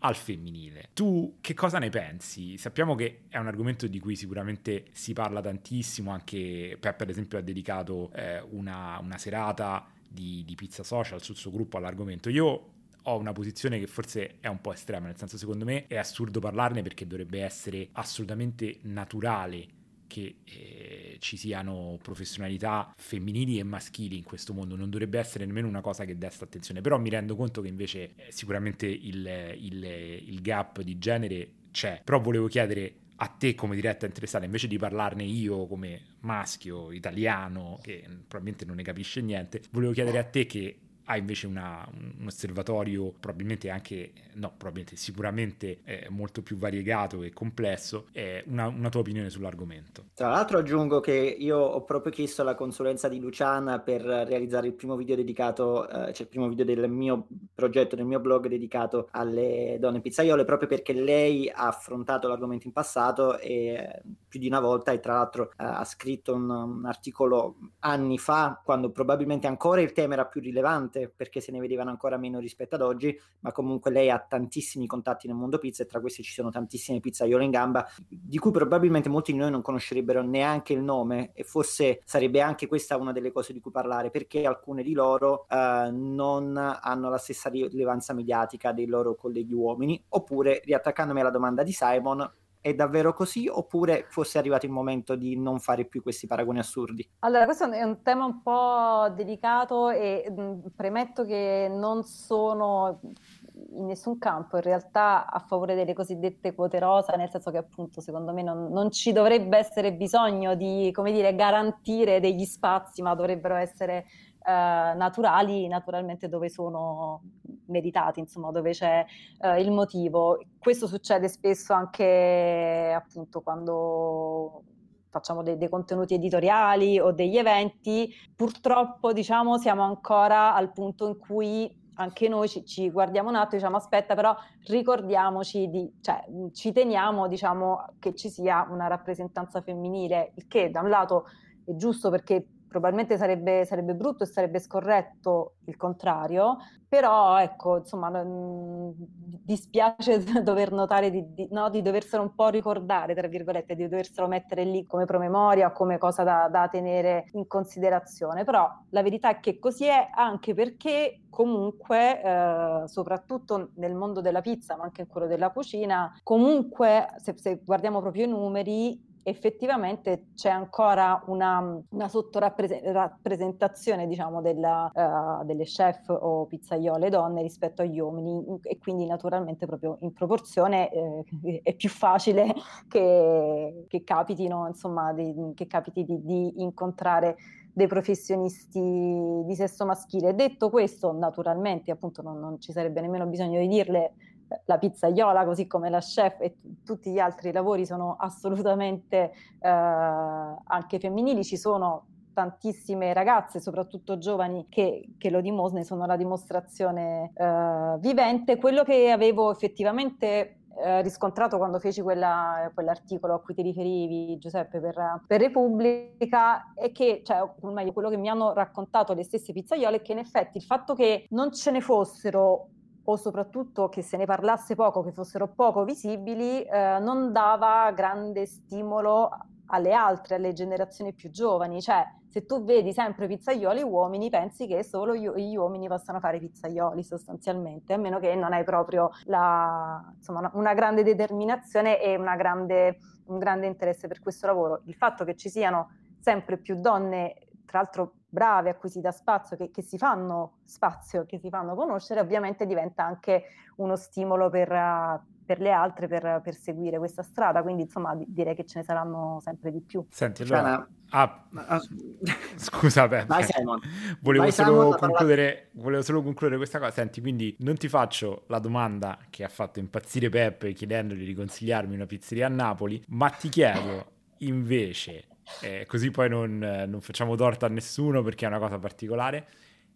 al femminile. Tu che cosa ne pensi? Sappiamo che è un argomento di cui sicuramente si parla tantissimo, anche Peppe ad esempio ha dedicato eh, una, una serata di, di, pizza social sul suo gruppo all'argomento. Io ho una posizione che forse è un po' estrema, nel senso secondo me è assurdo parlarne perché dovrebbe essere assolutamente naturale che eh, ci siano professionalità femminili e maschili in questo mondo, non dovrebbe essere nemmeno una cosa che desta attenzione, però mi rendo conto che invece eh, sicuramente il, il, il gap di genere c'è, però volevo chiedere a te come diretta interessata, invece di parlarne io come maschio italiano, che probabilmente non ne capisce niente, volevo chiedere a te che ha invece una, un osservatorio probabilmente anche, no, probabilmente sicuramente eh, molto più variegato e complesso, eh, una, una, tua opinione sull'argomento. Tra l'altro aggiungo che io ho proprio chiesto la consulenza di Luciana per realizzare il primo video dedicato, eh, cioè il primo video del mio progetto, del mio blog dedicato alle donne pizzaiole, proprio perché lei ha affrontato l'argomento in passato e più di una volta e tra l'altro eh, ha scritto un, un articolo anni fa, quando probabilmente ancora il tema era più rilevante tante perché se ne vedevano ancora meno rispetto ad oggi, ma comunque lei ha tantissimi contatti nel mondo pizza e tra questi ci sono tantissime pizzaiole in gamba di cui probabilmente molti di noi non conoscerebbero neanche il nome e forse sarebbe anche questa una delle cose di cui parlare perché alcune di loro uh, non hanno la stessa rilevanza mediatica dei loro colleghi uomini. Oppure riattaccandomi alla domanda di Simon è davvero così oppure fosse arrivato il momento di non fare più questi paragoni assurdi? Allora, questo è un tema un po' delicato e mh, premetto che non sono in nessun campo in realtà a favore delle cosiddette quote rosa, nel senso che appunto secondo me non, non ci dovrebbe essere bisogno di, come dire, garantire degli spazi, ma dovrebbero essere naturali, naturalmente dove sono meritati, insomma, dove c'è eh, il motivo. Questo succede spesso anche appunto quando facciamo dei, dei, contenuti editoriali o degli eventi, purtroppo diciamo siamo ancora al punto in cui anche noi ci, ci guardiamo un attimo e diciamo aspetta però ricordiamoci di, cioè ci teniamo diciamo che ci sia una rappresentanza femminile, il che da un lato è giusto perché probabilmente sarebbe, sarebbe, brutto e sarebbe scorretto il contrario, però ecco, insomma, mh, dispiace dover notare di, di, no, di, doverselo un po' ricordare, tra virgolette, di doverselo mettere lì come promemoria, come cosa da, da tenere in considerazione, però la verità è che così è anche perché comunque, eh, soprattutto nel mondo della pizza, ma anche in quello della cucina, comunque se, se guardiamo proprio i numeri, effettivamente c'è ancora una, una sottorappresentazione diciamo, della, uh, delle chef o pizzaiole donne rispetto agli uomini e quindi naturalmente proprio in proporzione eh, è più facile che, che capitino insomma di, che capiti di, di incontrare dei professionisti di sesso maschile. Detto questo, naturalmente, appunto, non, non, ci sarebbe nemmeno bisogno di dirle, la pizzaiola, così come la chef e t- tutti gli altri lavori sono assolutamente eh, anche femminili. Ci sono tantissime ragazze, soprattutto giovani, che, che lo dimostrano, sono la dimostrazione eh, vivente. Quello che avevo effettivamente eh, riscontrato quando feci quella, quell'articolo a cui ti riferivi, Giuseppe, per, per Repubblica, è che, cioè, o meglio, quello che mi hanno raccontato le stesse pizzaiole, è che in effetti il fatto che non ce ne fossero o soprattutto che se ne parlasse poco, che fossero poco visibili, eh, non dava grande stimolo alle altre, alle generazioni più giovani. Cioè, se tu vedi sempre pizzaioli uomini, pensi che solo gli uomini possano fare pizzaioli sostanzialmente, a meno che non hai proprio la, insomma, una, una, grande determinazione e grande, un grande interesse per questo lavoro. Il fatto che ci siano sempre più donne, tra l'altro brave, a cui si dà spazio, che, che, si fanno spazio, che si fanno conoscere, ovviamente diventa anche uno stimolo per, per le altre per, per, seguire questa strada. Quindi, insomma, direi che ce ne saranno sempre di più. Senti, allora... Ah, ah, scusa, Peppe. Vai, volevo, Vai, solo Simon, concludere, volevo solo concludere questa cosa. Senti, quindi non ti faccio la domanda che ha fatto impazzire Peppe chiedendogli di consigliarmi una pizzeria a Napoli, ma ti chiedo invece eh, così poi non, non, facciamo torto a nessuno perché è una cosa particolare.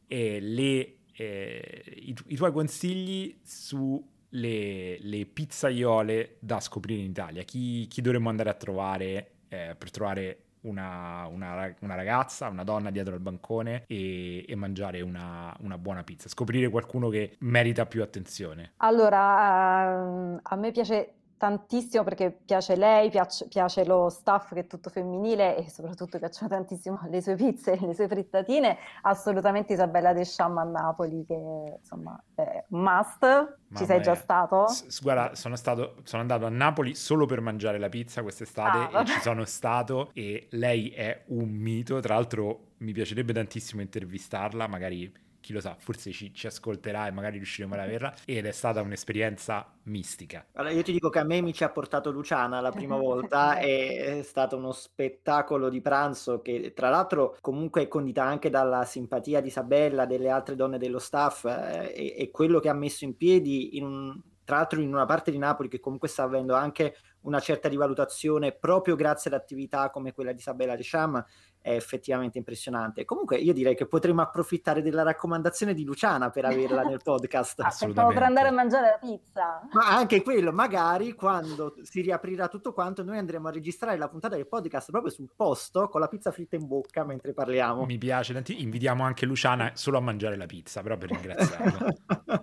E le, eh, i, i, tuoi consigli sulle le pizzaiole da scoprire in Italia. Chi, chi dovremmo andare a trovare eh, per trovare una, una, una, ragazza, una donna dietro al bancone e, e mangiare una, una, buona pizza, scoprire qualcuno che merita più attenzione. Allora, uh, a me piace tantissimo perché piace lei, piace, piace, lo staff che è tutto femminile e soprattutto piacciono tantissimo le sue pizze, le sue frittatine. Assolutamente Isabella De Cham a Napoli, che insomma è un must. Mamma Ci sei già stato? S- guarda, sono, stato, sono andato a Napoli solo per mangiare la pizza quest'estate ah, e ci sono stato e lei è un mito. Tra l'altro mi piacerebbe tantissimo intervistarla, magari chi lo sa, forse ci, ci, ascolterà e magari riusciremo ad averla. Ed è stata un'esperienza mistica. Allora, io ti dico che a me mi ci ha portato Luciana la prima volta, è stato uno spettacolo di pranzo che tra l'altro comunque è condita anche dalla simpatia di Isabella, delle altre donne dello staff eh, e, e quello che ha messo in piedi in un, tra l'altro in una parte di Napoli che comunque sta avendo anche una certa rivalutazione proprio grazie ad attività come quella di Isabella De Cham è effettivamente impressionante. Comunque io direi che potremmo approfittare della raccomandazione di Luciana per averla nel podcast. Assolutamente. per andare a mangiare la pizza. Ma anche quello, magari quando si riaprirà tutto quanto noi andremo a registrare la puntata del podcast proprio sul posto con la pizza fritta in bocca mentre parliamo. Mi piace, invitiamo anche Luciana solo a mangiare la pizza, però per ringraziarla.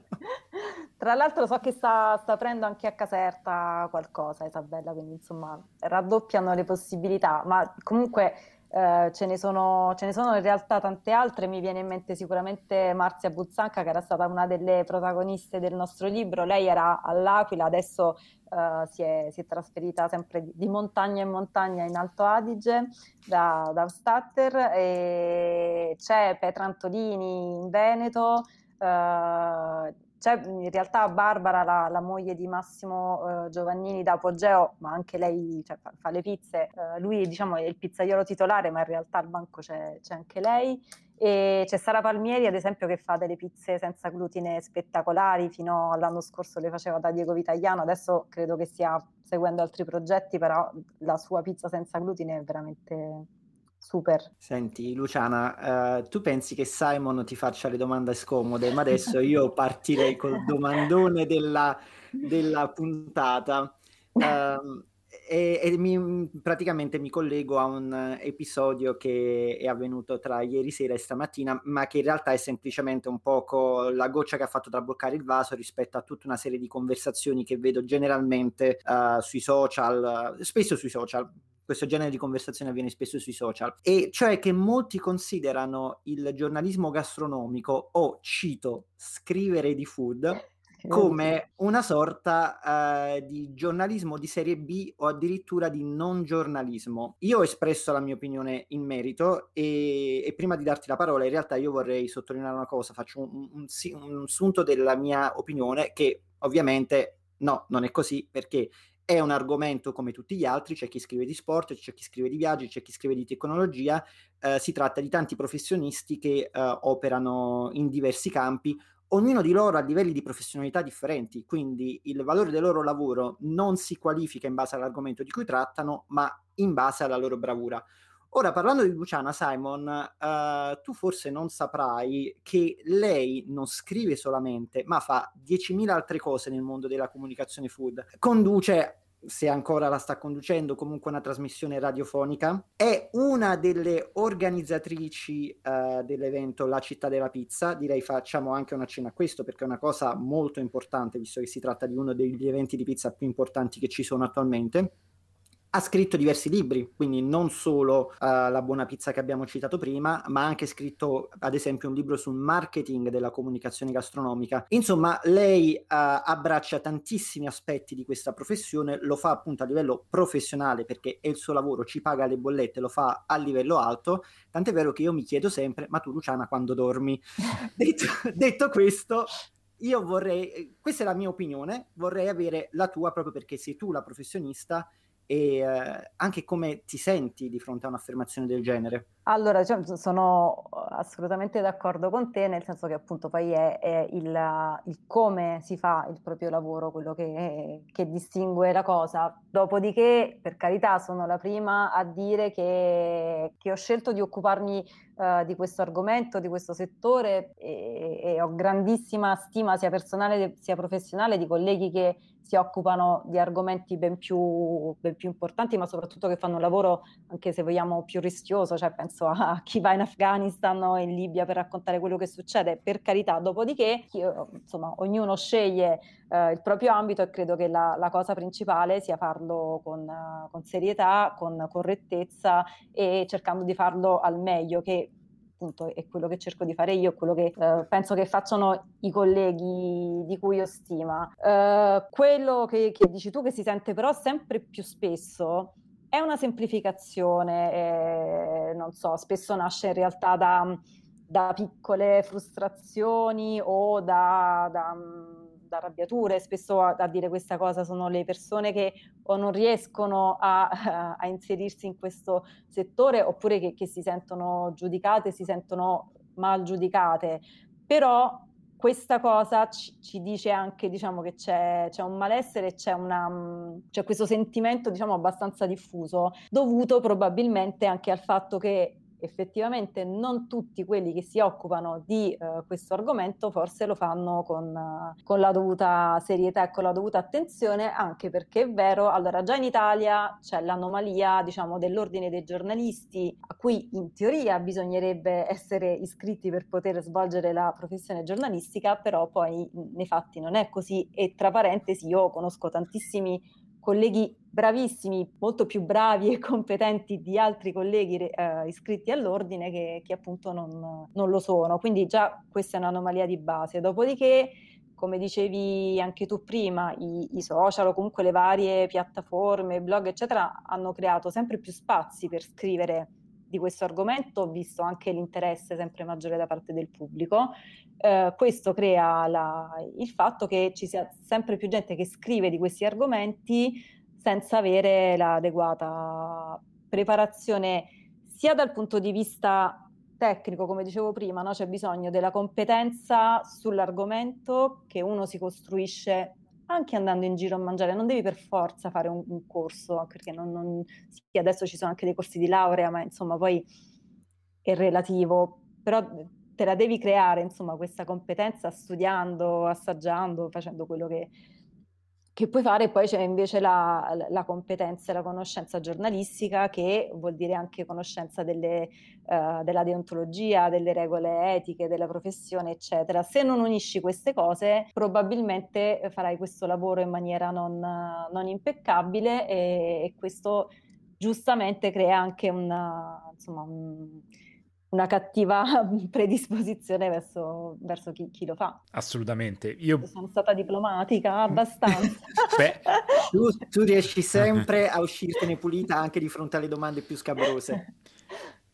Tra l'altro so che sta, sta aprendo anche a Caserta qualcosa, Isabella, quindi insomma raddoppiano le possibilità, ma comunque eh, ce, ne sono, ce, ne sono, in realtà tante altre, mi viene in mente sicuramente Marzia Buzzanca che era stata una delle protagoniste del nostro libro, lei era all'Aquila, adesso eh, si, è, si, è, trasferita sempre di, di, montagna in montagna in Alto Adige da, da Statter. E c'è Petra Antolini in Veneto. Eh, c'è in realtà Barbara, la, la moglie di Massimo eh, Giovannini da Apogeo, ma anche lei cioè, fa, fa, le pizze. Eh, lui diciamo, è il pizzaiolo titolare, ma in realtà al banco c'è, c'è, anche lei. E c'è Sara Palmieri, ad esempio, che fa delle pizze senza glutine spettacolari. Fino all'anno scorso le faceva da Diego Vitagliano, adesso credo che stia seguendo altri progetti, però la sua pizza senza glutine è veramente Super. Senti, Luciana, uh, tu pensi che Simon ti faccia le domande scomode, ma adesso io partirei col domandone della, della puntata. Uh, e, e mi, praticamente mi collego a un episodio che è avvenuto tra ieri sera e stamattina, ma che in realtà è semplicemente un poco la goccia che ha fatto traboccare il vaso rispetto a tutta una serie di conversazioni che vedo generalmente uh, sui social, spesso sui social, questo genere di conversazione avviene spesso sui social, e cioè che molti considerano il giornalismo gastronomico o, cito, scrivere di food come una sorta uh, di giornalismo di serie B o addirittura di non giornalismo. Io ho espresso la mia opinione in merito e, e prima di darti la parola in realtà io vorrei sottolineare una cosa, faccio un, un, un, un sunto della mia opinione che ovviamente no, non è così perché è un argomento come tutti gli altri, c'è chi scrive di sport, c'è chi scrive di viaggi, c'è chi scrive di tecnologia, eh, si tratta di tanti professionisti che eh, operano in diversi campi, ognuno di loro ha livelli di professionalità differenti, quindi il valore del loro lavoro non si qualifica in base all'argomento di cui trattano, ma in base alla loro bravura. Ora, parlando di Luciana Simon, uh, tu forse non saprai che lei non scrive solamente, ma fa 10.000 altre cose nel mondo della comunicazione food. Conduce se ancora la sta conducendo, comunque una trasmissione radiofonica. È una delle organizzatrici uh, dell'evento La città della pizza. Direi facciamo anche una cena a questo perché è una cosa molto importante, visto che si tratta di uno degli eventi di pizza più importanti che ci sono attualmente ha scritto diversi libri, quindi non solo uh, La buona pizza che abbiamo citato prima, ma ha anche scritto ad esempio un libro sul marketing della comunicazione gastronomica. Insomma, lei uh, abbraccia tantissimi aspetti di questa professione, lo fa appunto a livello professionale perché è il suo lavoro, ci paga le bollette, lo fa a livello alto, tant'è vero che io mi chiedo sempre, ma tu Luciana quando dormi? detto, detto questo, io vorrei, questa è la mia opinione, vorrei avere la tua proprio perché sei tu la professionista e eh, anche come ti senti di fronte a un'affermazione del genere. Allora, cioè, sono assolutamente d'accordo con te, nel senso che appunto poi è, è il, il, come si fa il proprio lavoro, quello che, che, distingue la cosa. Dopodiché, per carità, sono la prima a dire che, che ho scelto di occuparmi uh, di questo argomento, di questo settore e, e, ho grandissima stima sia personale sia professionale di colleghi che si occupano di argomenti ben più, ben più, importanti, ma soprattutto che fanno un lavoro, anche se vogliamo, più rischioso, cioè penso a chi va in Afghanistan o in Libia per raccontare quello che succede, per carità, dopodiché io, insomma, ognuno sceglie eh, il proprio ambito e credo che la, la cosa principale sia farlo con, uh, con serietà, con correttezza e cercando di farlo al meglio, che appunto è quello che cerco di fare io, quello che eh, penso che facciano i colleghi di cui ho stima. Eh, quello che, che, dici tu che si sente però sempre più spesso è una semplificazione, eh, non so, spesso nasce in realtà da, da piccole frustrazioni o da, da da arrabbiature, spesso a, a, dire questa cosa sono le persone che o non riescono a, a inserirsi in questo settore oppure che, che, si sentono giudicate, si sentono mal giudicate. Però questa cosa ci, ci dice anche diciamo, che c'è, c'è, un malessere, c'è, una, c'è questo sentimento diciamo, abbastanza diffuso, dovuto probabilmente anche al fatto che effettivamente non tutti quelli che si occupano di uh, questo argomento forse lo fanno con, uh, con, la dovuta serietà e con la dovuta attenzione, anche perché è vero, allora già in Italia c'è l'anomalia, diciamo, dell'ordine dei giornalisti, a cui in teoria bisognerebbe essere iscritti per poter svolgere la professione giornalistica, però poi nei fatti non è così e tra parentesi io conosco tantissimi colleghi bravissimi, molto più bravi e competenti di altri colleghi eh, iscritti all'ordine che, che appunto non, non, lo sono. Quindi già questa è un'anomalia di base. Dopodiché, come dicevi anche tu prima, i, i social o comunque le varie piattaforme, blog, eccetera, hanno creato sempre più spazi per scrivere di questo argomento, visto anche l'interesse sempre maggiore da parte del pubblico. Eh, questo crea la, il fatto che ci sia sempre più gente che scrive di questi argomenti senza avere l'adeguata preparazione sia dal punto di vista tecnico, come dicevo prima, no? c'è bisogno della competenza sull'argomento che uno si costruisce anche andando in giro a mangiare, non devi per forza fare un, un corso, perché non, non, sì, adesso ci sono anche dei corsi di laurea, ma insomma poi è relativo, però te la devi creare, insomma, questa competenza studiando, assaggiando, facendo quello che, che puoi fare, poi c'è invece la, la, competenza e la conoscenza giornalistica, che vuol dire anche conoscenza delle, uh, della deontologia, delle regole etiche, della professione, eccetera. Se non unisci queste cose, probabilmente farai questo lavoro in maniera non, non impeccabile e, e, questo giustamente crea anche una, insomma, un, una cattiva predisposizione verso, verso chi, chi, lo fa. Assolutamente. Io sono stata diplomatica abbastanza. Beh, tu, tu, riesci sempre a uscirtene pulita anche di fronte alle domande più scabrose.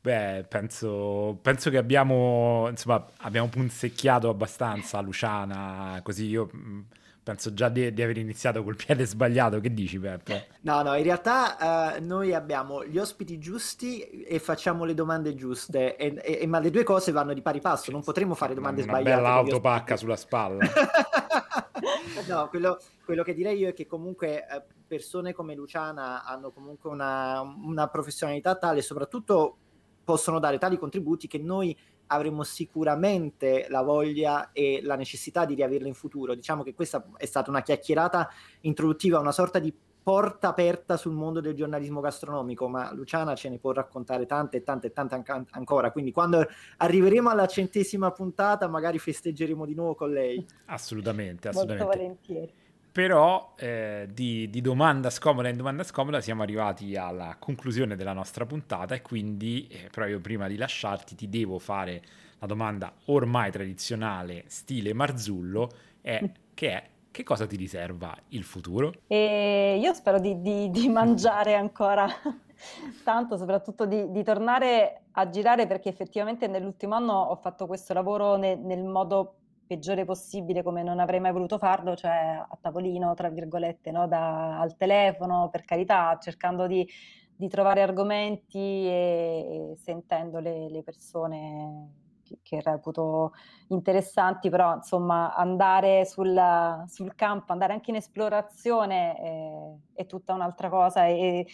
Beh, penso, penso che abbiamo, insomma, abbiamo punzecchiato abbastanza Luciana, così io penso già di, di, aver iniziato col piede sbagliato. Che dici, Peppe? No, no, in realtà uh, noi abbiamo gli ospiti giusti e facciamo le domande giuste, e, e, e, ma le due cose vanno di pari passo. Non potremo fare domande una sbagliate. Una bella autopacca sulla spalla. no, quello, quello, che direi io è che comunque eh, persone come Luciana hanno comunque una, una professionalità tale, soprattutto possono dare tali contributi che noi avremo sicuramente la voglia e la necessità di riaverla in futuro. Diciamo che questa è stata una chiacchierata introduttiva, una sorta di porta aperta sul mondo del giornalismo gastronomico, ma Luciana ce ne può raccontare tante e tante e tante an- ancora, quindi quando arriveremo alla centesima puntata magari festeggeremo di nuovo con lei. Assolutamente, assolutamente. Molto volentieri. Però eh, di, di, domanda scomoda in domanda scomoda siamo arrivati alla conclusione della nostra puntata e quindi eh, proprio prima di lasciarti ti devo fare la domanda ormai tradizionale stile Marzullo è, che è che cosa ti riserva il futuro? E io spero di, di, di mangiare ancora tanto, soprattutto di, di, tornare a girare perché effettivamente nell'ultimo anno ho fatto questo lavoro ne, nel modo peggiore possibile come non avrei mai voluto farlo, cioè a tavolino, tra virgolette, no? da, al telefono, per carità, cercando di, di trovare argomenti e, e sentendo le, le persone che, che, reputo interessanti, però insomma andare sul, sul campo, andare anche in esplorazione è, è tutta un'altra cosa e,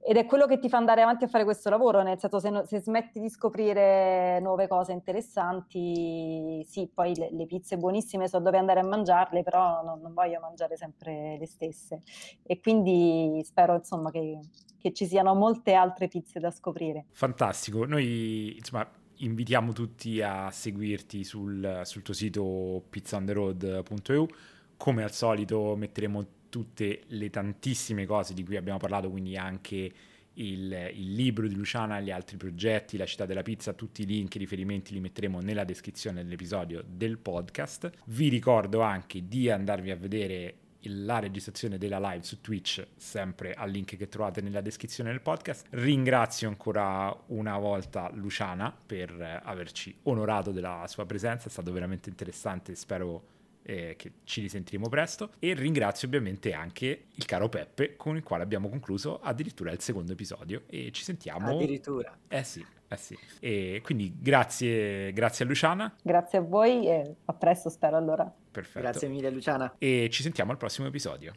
ed è quello che ti fa andare avanti a fare questo lavoro, nel senso se, no, se smetti di scoprire nuove cose interessanti, sì, poi le, le, pizze buonissime so dove andare a mangiarle, però non, non, voglio mangiare sempre le stesse. E quindi spero insomma che, che ci siano molte altre pizze da scoprire. Fantastico, noi insomma invitiamo tutti a seguirti sul, sul tuo sito pizzaontheroad.eu. Come al solito metteremo tutte le tantissime cose di cui abbiamo parlato, quindi anche il, il, libro di Luciana, gli altri progetti, la città della pizza, tutti i link e riferimenti li metteremo nella descrizione dell'episodio del podcast. Vi ricordo anche di andarvi a vedere la registrazione della live su Twitch, sempre al link che trovate nella descrizione del podcast. Ringrazio ancora una volta Luciana per averci onorato della sua presenza, è stato veramente interessante, spero eh, che ci risentiremo presto e ringrazio ovviamente anche il caro Peppe con il quale abbiamo concluso addirittura il secondo episodio e ci sentiamo addirittura eh sì eh sì. E quindi grazie, grazie a Luciana. Grazie a voi e a presto spero allora. Perfetto. Grazie mille Luciana. E ci sentiamo al prossimo episodio.